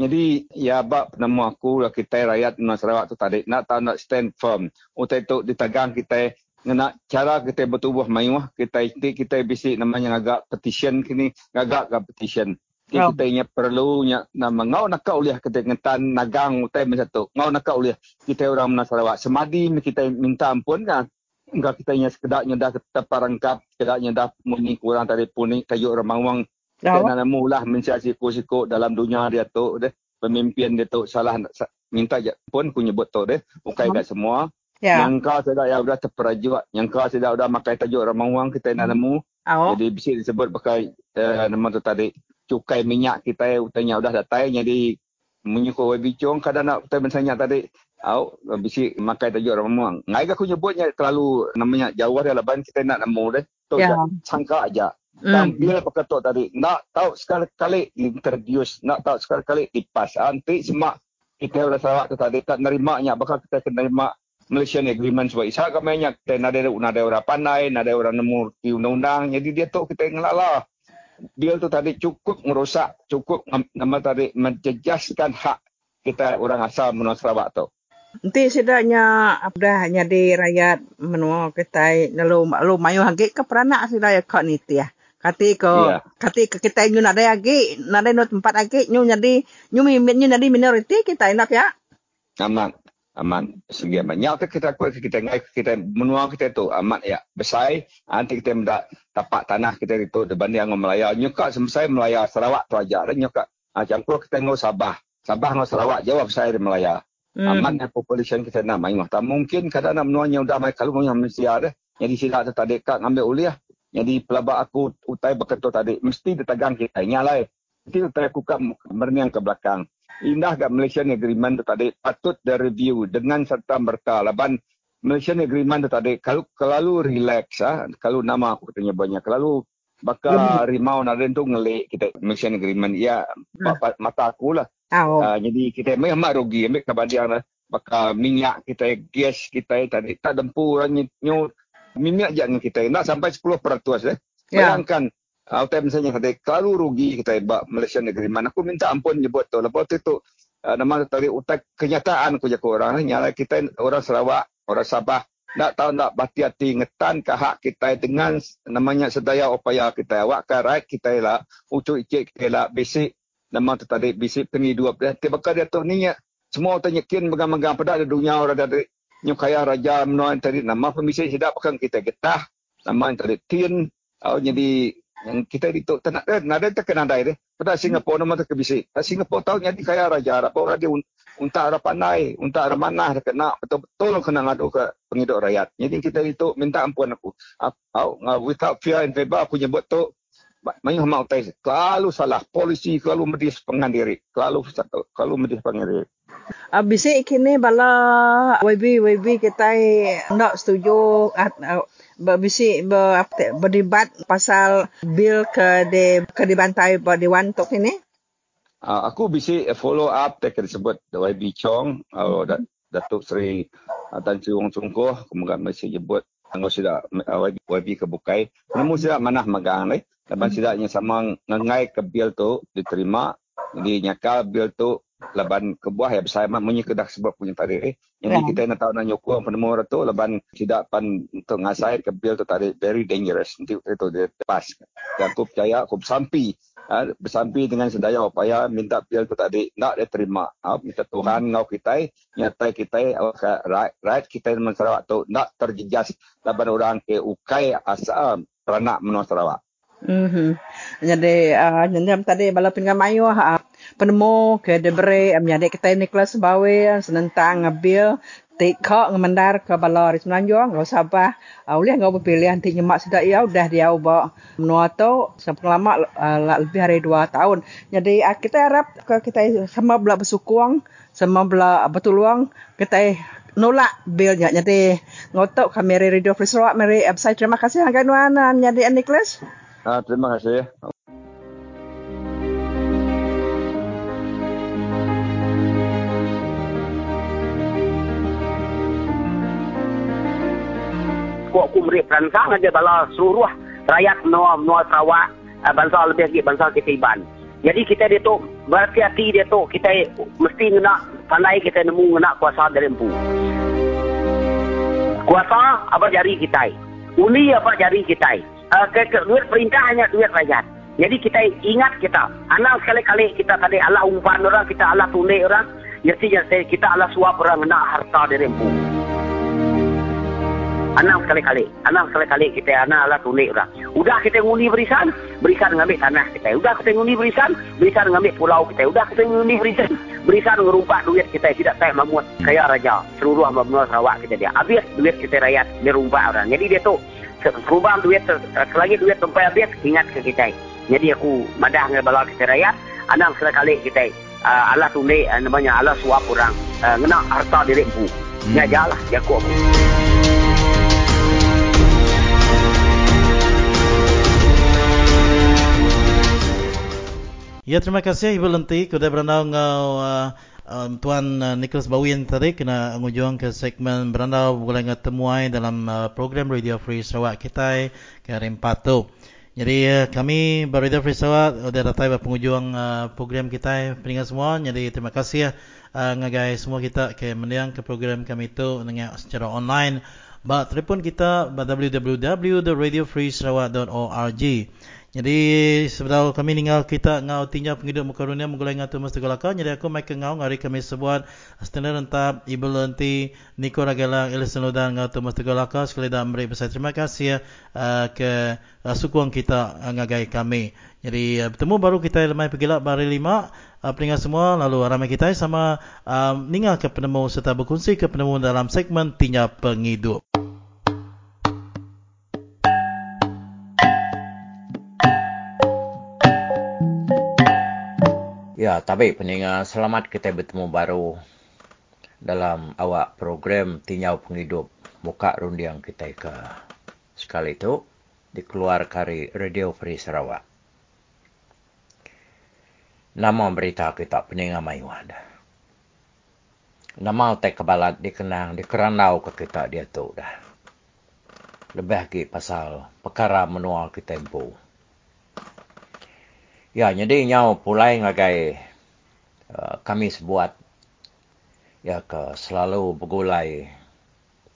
Jadi ya bab nama aku lah kita rakyat Nusa Sarawak tu tadi nak tahu nak stand firm. Untuk itu ditegang kita ngena cara kita bertubuh mayuh kita itu kita bisik namanya agak petition kini agak agak petition. Oh. kita nya perlu nya nama ngau nak kau lihat kita ngetan nagang utai satu ngau nak kau lihat kita orang Mena Sarawak. Semadi kita minta ampun kan enggak kita nya sekedaknya dah kita parangkap sekedaknya dah muni kurang tadi puni kayu orang mawang kita nak mula mensiasi siku dalam dunia dia tu deh pemimpin dia tu salah minta pun ku nyebut tu deh bukai kat semua Ya. Yang kau sudah ya sudah terperajut. Yang kau sudah sudah makai tajuk ramang wang kita nak nemu. Oh. Jadi bisa disebut pakai uh, nama tu tadi cukai minyak kita utanya sudah datang jadi menyukur wabi cong kadang nak kita misalnya tadi au bisi makai tajuk ramang wang. Ngai aku nyebutnya terlalu namanya jauh dia laban kita nak nemu deh. Tu Ya. sangka aja. Dan bila berkata tadi, nak tahu sekali-kali introduce, nak tahu sekali-kali dipas. Nanti semak kita orang Sarawak tu tadi tak nerimanya, bakal kita kena nerima Malaysian Agreement sebab isa kami banyak kita ada ada orang pandai, ada orang nemu di undang-undang, jadi dia tu kita ngelala. Bil tu tadi cukup merosak, cukup nama tadi menjejaskan hak kita orang asal menua Sarawak tu. Nanti sedaknya dah jadi rakyat menua kita lalu lalu mayu hangit ke peranak sudah ya kau ni tiah. Kati ko, yeah. kati ke kita nyu nade agi, nade no tempat agi, nyu jadi, nyu mimin nyu jadi minoriti kita enak ya. Aman, aman. Segi aman. Nyata kita kuat kita ngai kita menua kita tu aman ya. Besai, nanti kita mendak tapak tanah kita itu dibanding dengan Melaya. Nyuka semesai Melaya Sarawak tu aja. Dan nyuka, macam ah, kita ngau Sabah. Sabah ngau Sarawak jawab saya di Melaya. Hmm. Aman ya population kita nak main. Tak mungkin kadang nak menuanya udah main kalau Malaysia deh. Jadi sila tu tadi kak ngambil uliah. Jadi pelabak aku utai berkata tadi, mesti ditegang kita. Nyalai. Mesti utai aku kat berniang ke belakang. Indah kat Malaysian Agreement tu tadi, patut direview dengan serta merta. Laban Malaysian Agreement tu tadi, kalau kelalu relax, ah, kalau nama aku katanya banyak, kelalu bakal ya, rimau naden tu ngelik kita Malaysian Agreement. Ya, hmm. mata aku lah. Oh. Uh, jadi kita memang rugi ambil kebahagiaan lah. Bakal minyak kita, gas kita tadi tak dempu orang nyut minyak je dengan kita. Nak sampai 10% eh. Ya. Bayangkan, yeah. uh, misalnya kata, kalau rugi kita buat Malaysia negeri mana, aku minta ampun nyebut tu. Lepas tu, tu uh, nama tadi utak kenyataan aku jaga orang. Eh. Nyala kita orang Sarawak, orang Sabah, nak tahu nak hati-hati ngetan ke hak kita dengan namanya sedaya upaya kita. Awak kan right kita lah, ucuk icik kita lah, basic nama tadi, basic pengi dua. Tiba dia tu ni, semua tanya kin megang-megang pada dunia orang dari nyu kaya raja menua tadi nama pemisah sedap kan kita getah. Nama tadi tin. Oh, jadi yang kita itu tak ada nada tak kena ada deh pada Singapura nama tak kebisi pada Singapura tahu jadi kaya raja apa orang dia unta ada pandai unta ada mana kena betul-betul kena ngadu ke penghidup rakyat. Jadi kita itu minta ampun aku. Oh, without fear and favor aku nyebut tu Mayu mau tes kalau salah polisi kalau medis pengandiri kalau kalau medis pengandiri Uh, bisik kini bala YB YB kita nak setuju uh, bisik ber, berdebat pasal bil ke di ke dibantai pada Dewan Tok ini. Uh, aku bisik follow up tak disebut YB Chong uh, dat, Datuk Seri uh, Tan Sri Wong Sungkoh kemudian masih sebut Anggo sudah uh, YB, YB kebukai. Namun sudah manah megang ni. Lepas hmm. sidaknya sama ngengai ke bil tu diterima. Jadi nyakal bil tu laban kebuah ya besar mak munyi kedah sebab punya tadi eh. Jadi yeah. kita nak tahu nak nyokong penemu tu laban tidak pan untuk ngasai ke bil tu tadi very dangerous. Nanti itu dia pas. Dan aku percaya aku bersampi ha, bersampi dengan sedaya upaya minta bil tu tadi nak dia terima. Ha, minta Tuhan ngau kita nyata kita right, right kita di Sarawak tu nak terjejas laban orang ke ukai asal peranak menua Sarawak. Mhm. Jadi uh, jadi tadi bala pinggan mayu ha penemu ke debre am jadi kita Nicholas Bawe senentang ngabil tikok ngemandar ke bala ris menanjung ngau sabah ulih ngau pilihan ti nyemak sedak ya udah dia ubah menua tu sampai lama uh, lebih hari dua tahun. Jadi uh, kita harap ke kita sama bela bersukung sama bela betul uang kita nolak bilnya. Jadi ngotok kami Radio Free mari website terima kasih hangga nuana jadi Nicholas. Ah, terima kasih. Kau aku beri peransang aja bala seluruh rakyat Noah Noah Sarawak uh, bangsa lebih lagi bangsa kita Iban. Jadi kita dia tu berhati-hati dia tu kita mesti nak pandai kita nemu nak kuasa dari empu. Kuasa apa jari kita? Uli apa jari kita? uh, ke, ke, duit perintah hanya duit rakyat. Jadi kita ingat kita, anak sekali-kali kita tadi Allah umpan orang, kita Allah tunai orang, jadi kita Allah suap orang nak harta dari empu. Anak sekali-kali, anak sekali-kali kita anak Allah tunai orang. Udah kita nguni berisan, berisan ngambil tanah kita. Udah kita nguni berisan, berisan ngambil pulau kita. Udah kita nguni berisan, berisan ngerumpak duit kita. Tidak saya memuat kaya raja. Seluruh hamba Sarawak kita dia. Habis duit kita rakyat, dirumpak orang. Jadi dia tu, perubahan duit selagi duit sampai habis ingat ke kita jadi aku madah dengan bala kita rakyat anak sekali kita uh, Allah tunai uh, namanya Allah suap orang uh, ngena harta diri bu hmm. ya jalah jago Ya terima kasih Ibu Lenti kuda berandau ngau uh, um, Tuan uh, Nicholas Bawin tadi kena ngujung ke segmen berandau boleh temuai dalam uh, program Radio Free Sarawak kita ke Rimpat tu. Jadi kami Radio Free Sarawak sudah datang penghujung uh, program kita peningat semua. Jadi terima kasih uh, ngagai semua kita ke mendiang ke program kami itu dengan secara online. Ba telefon kita www.radiofreesarawak.org. Jadi sebenarnya kami tinggal kita ngau tinjau penghidup muka dunia menggulai ngatu mesti golaka. Jadi aku mai ngau ngari kami sebuat standar rentap ibu lenti Niko Ragala Elison Lodan ngatu mesti golaka sekali dah memberi besar terima kasih uh, ke uh, sukuang kita uh, ngagai kami. Jadi bertemu baru kita lemai pergi lah bari lima peringkat semua lalu ramai kita sama uh, ningal ke penemu serta berkongsi ke penemu dalam segmen tinjau penghidup. Ya, tapi pendengar selamat kita bertemu baru dalam awak program Tinyau Penghidup Muka Rundiang kita ke sekali itu dikeluar kari Radio Free Sarawak. Nama berita kita pendengar mayu ada. Nama utai kebalat dikenang, dikeranau ke kita dia tu dah. Lebih lagi pasal perkara menua kita impu. Ya, jadi nyau pulai ngagai uh, kami sebuat ya ke selalu bergulai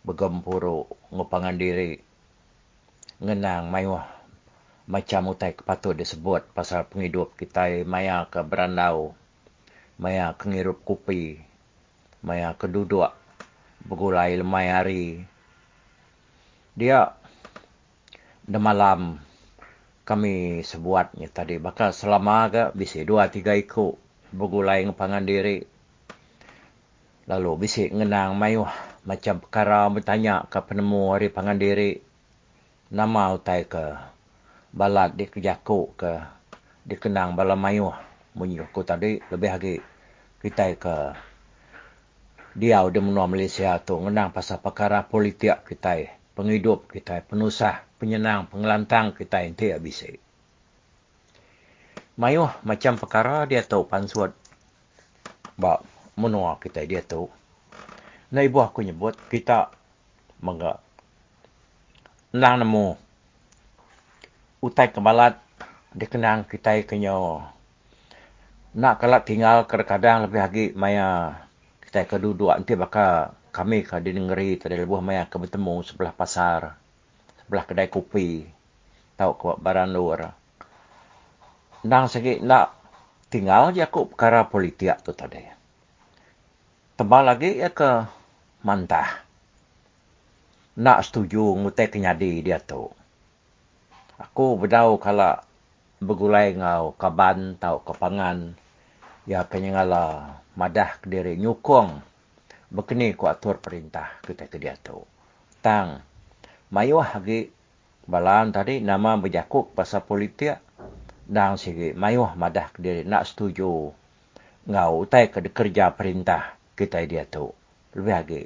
bergempuru ngupangan diri ngenang mayuh macam utai kepatut disebut pasal penghidup kita maya ke berandau maya ke ngirup kupi maya ke duduk bergulai lemai hari dia de malam kami sebuatnya tadi. Bakal selama agak bisa dua tiga ikut bergulai ngepangan diri. Lalu bisa ngenang mayuh macam perkara bertanya ke penemu hari pangan diri. Nama utai ke balat di kejaku ke dikenang bala mayuh. Munyi aku tadi lebih lagi kita ke dia udah menua Malaysia tu ngenang pasal perkara politik kita penghidup kita, penusah, penyenang, pengelantang kita tidak bisa. Mayuh macam perkara dia tahu pansuat. Bak menua kita dia tahu. Nah ibu aku nyebut kita mengga nang nemu. Utai kebalat dikenang kita kenyo nak kelak tinggal kadang lebih lagi maya kita keduduk nanti bakal kami ke di negeri tadi lebuh maya ke bertemu sebelah pasar sebelah kedai kopi. Tahu ke barang luar nang segi nak tinggal je aku perkara politik tu tadi. Tebal lagi ya ke mantah. Nak setuju ngutai kenyadi dia tu. Aku berdau kalau bergulai ngau kaban tau kepangan ya kenyangala madah ke diri nyukong. Berkini ku atur perintah kita ke dia tu. Tang, mayuah lagi. Balan tadi nama berjakuk pasal politik dan segi mayuah madah ke diri nak setuju ngau utai ke kerja perintah kita dia tu. Lebih lagi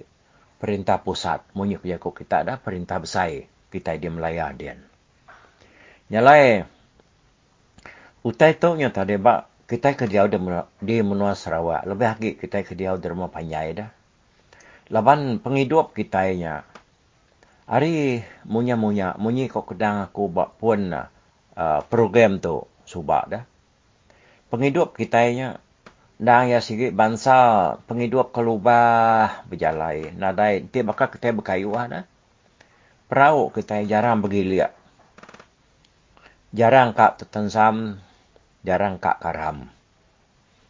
perintah pusat munyi berjakuk kita ada perintah besar kita di Melaya dia. Nyalai utai tu nya tadi bak kita ke dia di menua Sarawak. Lebih lagi kita ke dia di rumah Panjai dah laban penghidup kita nya hari munya munya munyi kok kedang aku buat pun uh, program tu subak dah. Penghidup kita nya dan ya sigi bangsa penghidup kelubah berjalan nadai ti bakal kita berkayuh dah perahu kita jarang bergilia jarang kak tertensam jarang kak karam.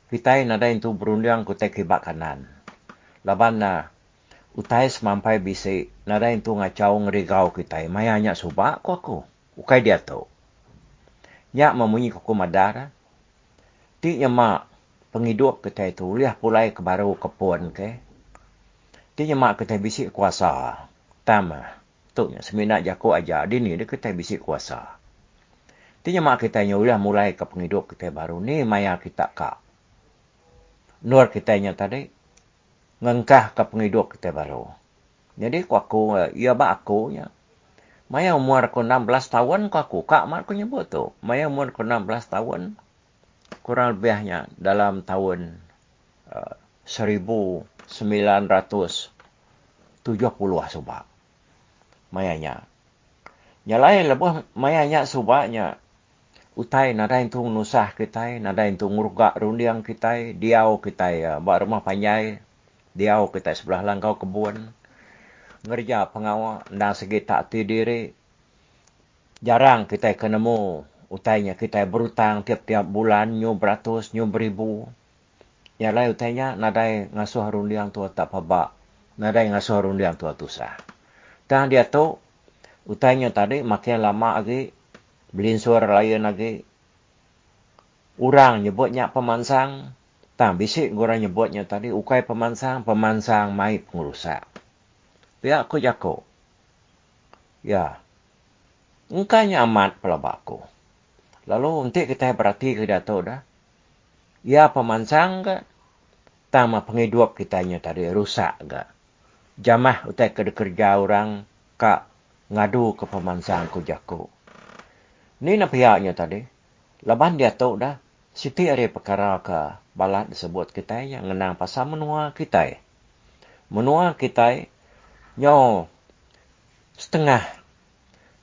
Kita nadai itu berundang kita kibak kanan. Laban na utai semampai bisa nada itu ngacau ngerigau kita. Maya nyak subak ku aku. Ukai dia tu. Nyak memunyi kuku madara. Ti nyemak penghidup kita itu. Lihat pulai ke baru kepun ke. Ti nyemak kita bisik kuasa. Tama. Tu nya semina jaku aja. Di ni dia kita bisik kuasa. Ti nyemak kita nyulah mulai ke penghidup kita baru. Ni maya kita kak. Nur kita nya tadi ngengkah ke penghidup kita baru. Jadi ku aku, ya ba aku ya. Maya umur aku 16 tahun ku aku, kak mak aku nyebut tu. Maya umur aku 16 tahun, ku kurang lebihnya dalam tahun uh, 1970 subak. Mayanya. Nyalai lebih mayanya subaknya. Utai nadain tu nusah kita, nadain tu ngurgak rundiang kita, diau kita ya, buat rumah panjai, diau kita sebelah langkau kebun. Ngerja pengawal, dan segi tak diri. Jarang kita kenemu utainya kita berutang tiap-tiap bulan, nyu beratus, nyu beribu. Ya lai utainya nadai ngasuh rundiang tua tak pabak. Nadai ngasuh rundiang tua tusah. Dan dia tu utainya tadi makin lama lagi belinsur lain lagi. Orang nyebutnya pemansang. Tang bisik orang nyebutnya tadi ukai pemansang, pemansang mai pengurusak. Pihak aku jako. Ya. Engkanya amat pelabakku. Lalu untuk kita berarti ke tahu dah. Ya pemansang ke? Tama penghidup kita tadi rusak ke? Jamah utai ke kerja orang kak ngadu ke pemansang ku jaku. Ni nak pihaknya tadi. Laban dia tahu dah. Siti ada perkara ke balat disebut kita yang mengenang pasal menua kita. Menua kita nyo setengah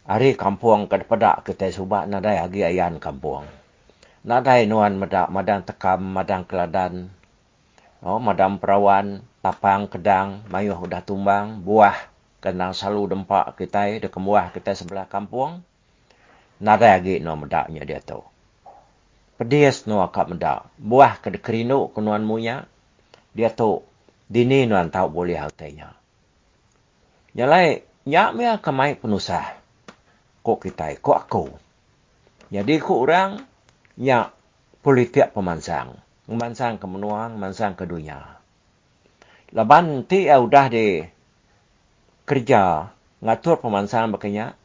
hari kampung ke depan kita subak nadai agi ayan kampung. Nadai nuan madak madang tekam, madang keladan, oh, madang perawan, tapang, kedang, mayuh udah tumbang, buah, kenang selalu dempak kita, dekat buah kita sebelah kampung. Nadai agi nuan madaknya dia tahu. Pedias no akak mendak. Buah ke kerinu ke nuan munya. Dia tu. Dini nuan tahu boleh haltanya. Nyalai. Nyak mea kemai penusah. Kok kita. Kok aku. Jadi kok orang. Nyak politik pemansang. Pemansang ke menuang. Pemansang ke dunia. Laban ti ya udah di. Kerja. Ngatur pemansang bakanya.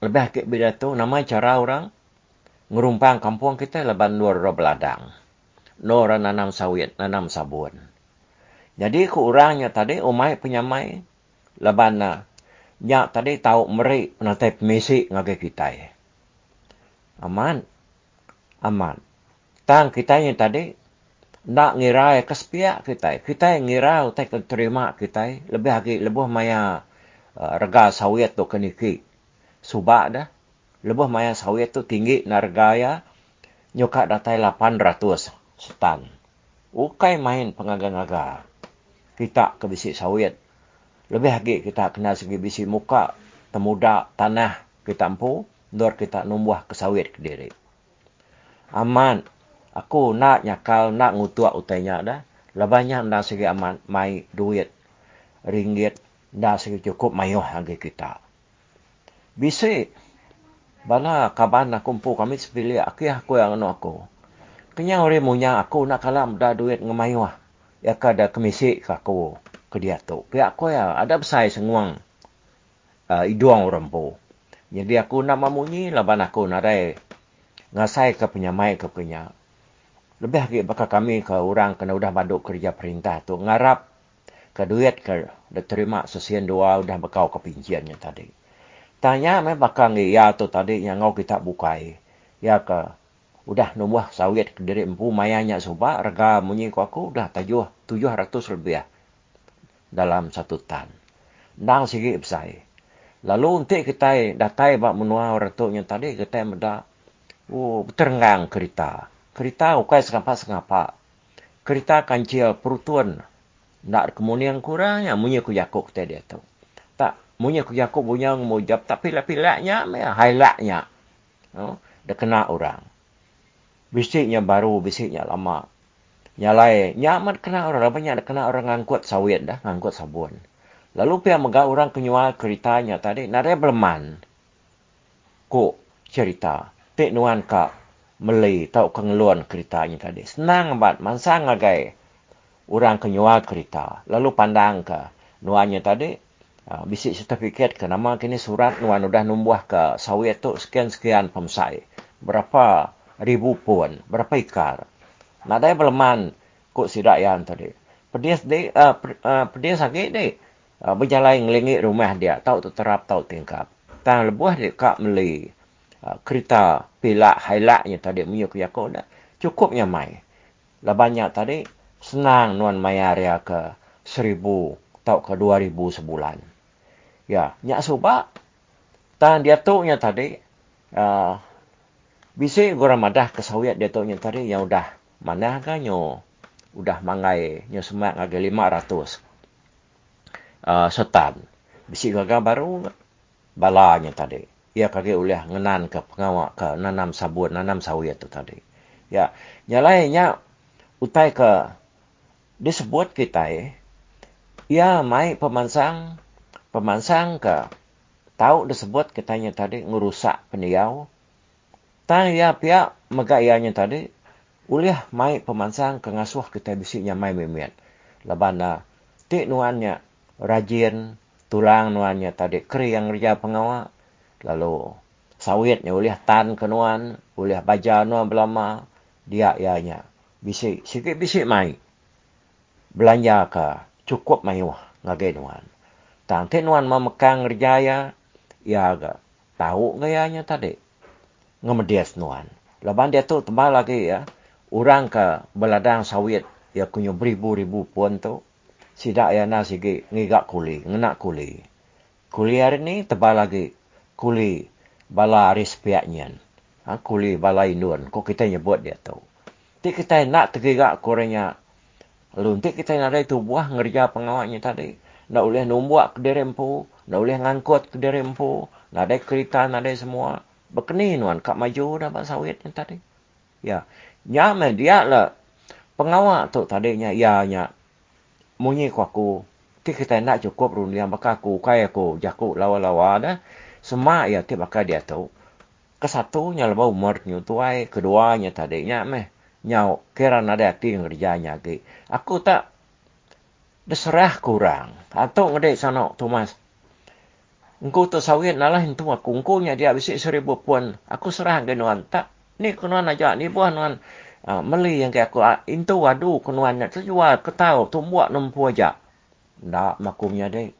Lebih akik beda tu. Nama cara orang ngerumpang kampung kita leban luar roh beladang. Nora nanam sawit, nanam sabun. Jadi ku orangnya tadi, umai penyamai, leban na, nyak tadi tahu meri penatai pemisi ngage kita. Aman. Aman. Tang kita yang tadi, nak ngirai kesepiak kita. Kita ngirai utai terima kita. Lebih lagi, lebih maya uh, rega sawit tu keniki. Subak dah lebih maya sawit tu tinggi nargaya nyuka datai 800 setan. Ukai main pengaga-ngaga. Kita ke bisik sawit. Lebih lagi kita kena segi bisik muka, temuda, tanah kita ampu, nur kita numbuh ke sawit ke diri. Aman. Aku nak nyakal, nak ngutuak utainya dah. Lebihnya nak segi aman, mai duit, ringgit, nak segi cukup mayuh lagi kita. Bisik, Bala kaban nak kumpul kami sepilih aku aku yang anu aku. Kenya orang munya aku nak kalam dah duit ngemayu ah. Ya ka ada komisi ka aku ke dia tu. Pihak aku ya ada besar senguang uh, iduang orang. Jadi aku nak mamunyi laban aku nak ada ngasai ke penyamai ke punya. Lebih lagi bakal kami ke orang kena udah baduk kerja perintah tu. Ngarap ke duit ke terima sesian dua udah bekau ke pinciannya tadi. Tanya me bakang ya tu tadi yang ngau kita bukai. Ya ke udah numbuh sawit ke diri empu mayanya suba rega munyi ku aku udah tajuh tujuh ratus lebih ya. Dalam satu tan. Nang sigi besai. Lalu untuk kita datai bak menua orang tu yang tadi kita meda oh terenggang kereta. Kereta ukai sengapa-sengapa. Kereta kancil perutuan. Nak kemudian kurang yang munyi ku yakuk kita dia tu. Munya ku Yakub punya mujab tapi pilak-pilaknya highlightnya. No? Dia kena orang. Bisiknya baru, bisiknya lama. Nyalai, nyaman kena orang. Banyak kena orang ngangkut sawit dah, ngangkut sabun. Lalu pihak megah orang kenyual ceritanya tadi, nare beleman. Ku cerita. Tik nuan ka meli tau kengeluan ceritanya tadi. Senang abad, mansang agai. Orang kenyual cerita. Lalu pandang ke nuannya tadi, Uh, bisik sertifikat ke nama kini surat nuan udah numbuh ke sawit tu sekian-sekian pemsai. Berapa ribu pun, berapa ikar. Nak ada beleman kok si rakyat tadi. Pedias de, uh, uh, pedias sakit de. Uh, berjalan ngelingi rumah dia. Tahu tu terap, tahu tingkap. Tang lebuah dia kak meli uh, kereta pilak hailaknya tadi menyuk yakok dah. cukupnya mai. Lah banyak tadi senang nuan mai area ke seribu atau ke dua ribu sebulan. Ya, nyak subak. Tan dia tu nya tadi uh, Bisi gora madah kesawiat dia tu nya tadi yang udah mana kan nyo udah mangai nyo semak ngage 500 uh, setan. Bisi gaga baru balanya tadi. Ia kage ulah ngenan ke pengawak ke nanam sabun, nanam sawiat tu tadi. Ya, nyalainya utai ke disebut kita eh, ia mai pemansang pemansang ke tahu disebut kitanya tadi ngerusak peniau Tang ya pihak megayanya tadi, uliah mai pemansang ke ngasuh kita bisiknya mai memiat. Labana, tik nuannya rajin, tulang nuannya tadi, keri yang kerja pengawal. Lalu, sawitnya uliah tan ke nuan, uliah baja nuan belama, dia ianya. Bisik, sikit bisik mai. Belanja ke, cukup mai wah, ngagay nuan. Tang tik nuan memekang kerja ya, ia agak tahu gayanya tadi ngemedias nuan. Laban dia tu tebal lagi ya. Orang ke beladang sawit ya kunyo beribu-ribu pun tu. Sidak ya na sigi ngigak kuli, ngenak kuli. Kuli hari ni tebal lagi kuli bala aris piaknya. Ha, kuli bala induan. Kok kita nyebut dia tu. Ti kita nak tegigak kurangnya. Lalu kita nak ada itu buah ngerja pengawaknya tadi. Nak boleh numbuak ke derempu. Nak boleh ngangkut ke derempu. Nak ada kereta, nak ada semua berkeninuan kak maju dah pak sawit yang tadi. Ya. Nya dia lah pengawal tu tadinya ya nya munyi ku aku ti kita nak cukup run yang bakal aku kaya aku jaku lawa-lawa dah. Semua ya ti bakal dia tu. Kesatunya lebih umur nyu tuai, keduanya tadinya meh nyau kira ada hati kerjanya ke. Aku tak deserah kurang. Atau ngedek sana Thomas. Engkau tu sawit nalah itu aku. Engkau nya dia bisik seribu puan. Aku serah nuan. Tak. Ni kenuan aja. Ni nuan. Uh, meli yang ke aku. Uh, itu wadu kenuan. Nak terjual. Ketau. Tumbuak nempu aja. Tak. Makumnya deh.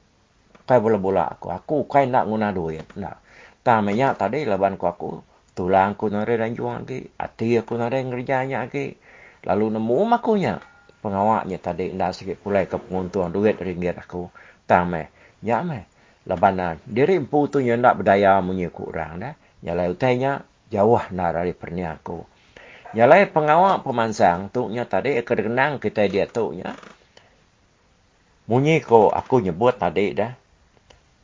Kai bola-bola aku. Kai nak guna duit. Tak. Tak banyak tadi laban ku. Tulang aku nare dan juang lagi. Hati aku nare ngerjanya lagi. Lalu nemu makunya. Pengawaknya tadi. Tak sikit pulai ke penguntuan duit ringgit aku. Tak meh. Ya meh labana diri empu tu yang nak berdaya punya kurang dah nyalai utainya jauh nak dari perniaku nyalai pengawal pemansang tu nya tadi kedenang kita dia tu nya munyi ko aku nyebut tadi dah.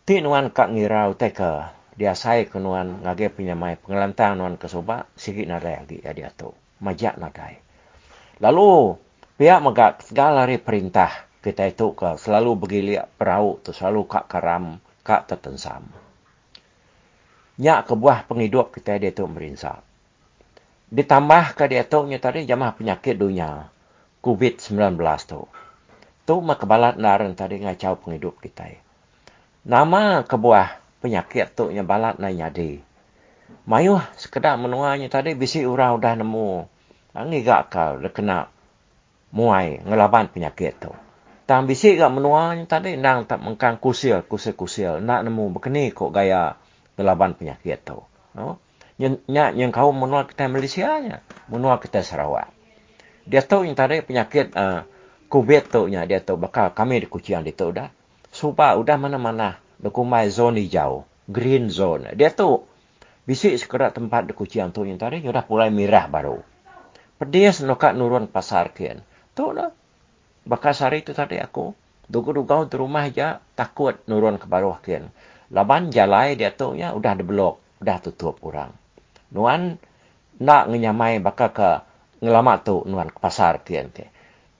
Ti nuan kak ngira utai ke dia sai ke nuan ngage punya mai pengelantang nuan ke soba sikit nak lagi ya dia tu majak nadai. Lalu pihak megak segala perintah kita itu ke selalu bergilik perahu tu selalu kak karam kak Nyak kebuah penghidup kita dia tu merinsak. Ditambah ke dia tu nya tadi jamah penyakit dunia COVID-19 tu. Tu mak kebalat naran tadi ngacau penghidup kita. Nama kebuah penyakit tu nya balat na nyadi. Mayuh sekedar menuanya tadi bisi urang udah nemu. Angi gak kau kena muai ngelaban penyakit tu. Tang bisi gak menua tadi nang tak mengkang kusil kusil kusil nak nemu begini kok gaya gelaban penyakit tu. No? Nya yang kau menua kita Malaysia nya, menua kita Sarawak. Dia tahu yang tadi penyakit uh, COVID tu nya dia tahu bakal kami di kucian itu dah. Supaya udah mana-mana dokumai zona hijau, green zone. Dia tahu bisi sekedar tempat di kucian tu yang tadi sudah mulai merah baru. Pedis nokat nurun pasar kian. Tu dah Bakas hari itu tadi aku. Duga-duga di rumah aja takut nurun ke bawah kian. Laban jalai dia tu ya udah ada blok. Udah tutup orang. Nuan nak ngenyamai bakal ke ngelamat tu nuan ke pasar kian. Ke.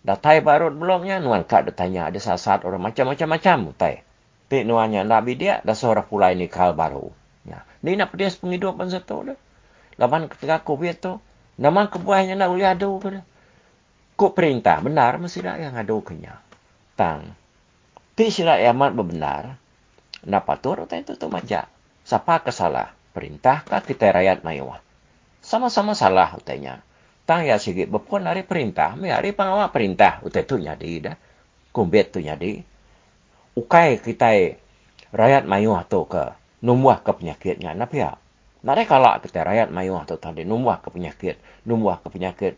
Datai baru bloknya nuan kak ditanya ada sasat orang macam-macam-macam. Tai. Tapi nuannya nak dia dah seorang pula ini kal baru. Ya. Ni nak pedas penghidupan satu dah. Laban ketika COVID tu. Nama kebuahnya nak boleh adu. Kok perintah benar mesti dah yang ada kenya. Tang. Ti sira amat benar. Napa tur ta itu tu maja. Siapa kesalah? Perintah kah kita rakyat mayuah? Sama-sama salah utanya. Tang ya sigi bepun hari perintah, me hari pengawal perintah utai tu nyadi dah. Kumbet tu nyadi. Ukai kita rakyat mayuah tu ke numuah ke penyakitnya. Napa ya? Ada kalak kita rakyat mayuh tu tadi numbuh ke penyakit, numbuh ke penyakit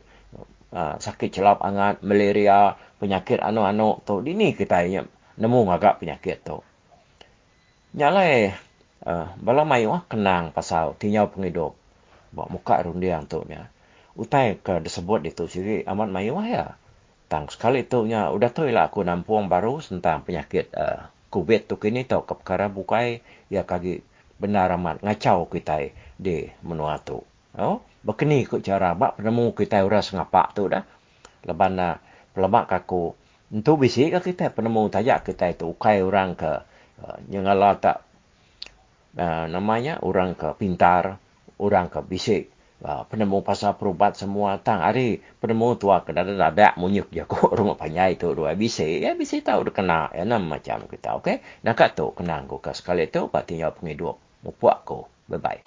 uh, sakit celap angat, malaria, penyakit anu-anu tu. Di ni kita nemu agak penyakit tu. Nyalai uh, bala mayuh kenang pasal tinyau penghidup. Bawa muka rundiang tu nya. Utai ke disebut itu siri amat mayuh ya. Tang sekali tu nya udah tu lah aku nampuang baru tentang penyakit uh, COVID tu kini tau ke perkara bukai ya kagi benar amat ngacau kita di menua tu. Oh, begini kok cara bak penemu kita uras ngapak tu dah. Leban na pelemak kaku untuk bisi ke kita penemu tajak kita itu ukai orang ke uh, yang Allah tak uh, namanya orang ke pintar, orang ke bisik. Uh, penemu pasal perubat semua tang hari penemu tua ke ada ada munyuk ya ko rumah panyai tu dua bisa ya bisa tahu dah kena ya nam macam kita okey? Nak tu kenang ko sekali tu patinya pengidup mupuak ko bye bye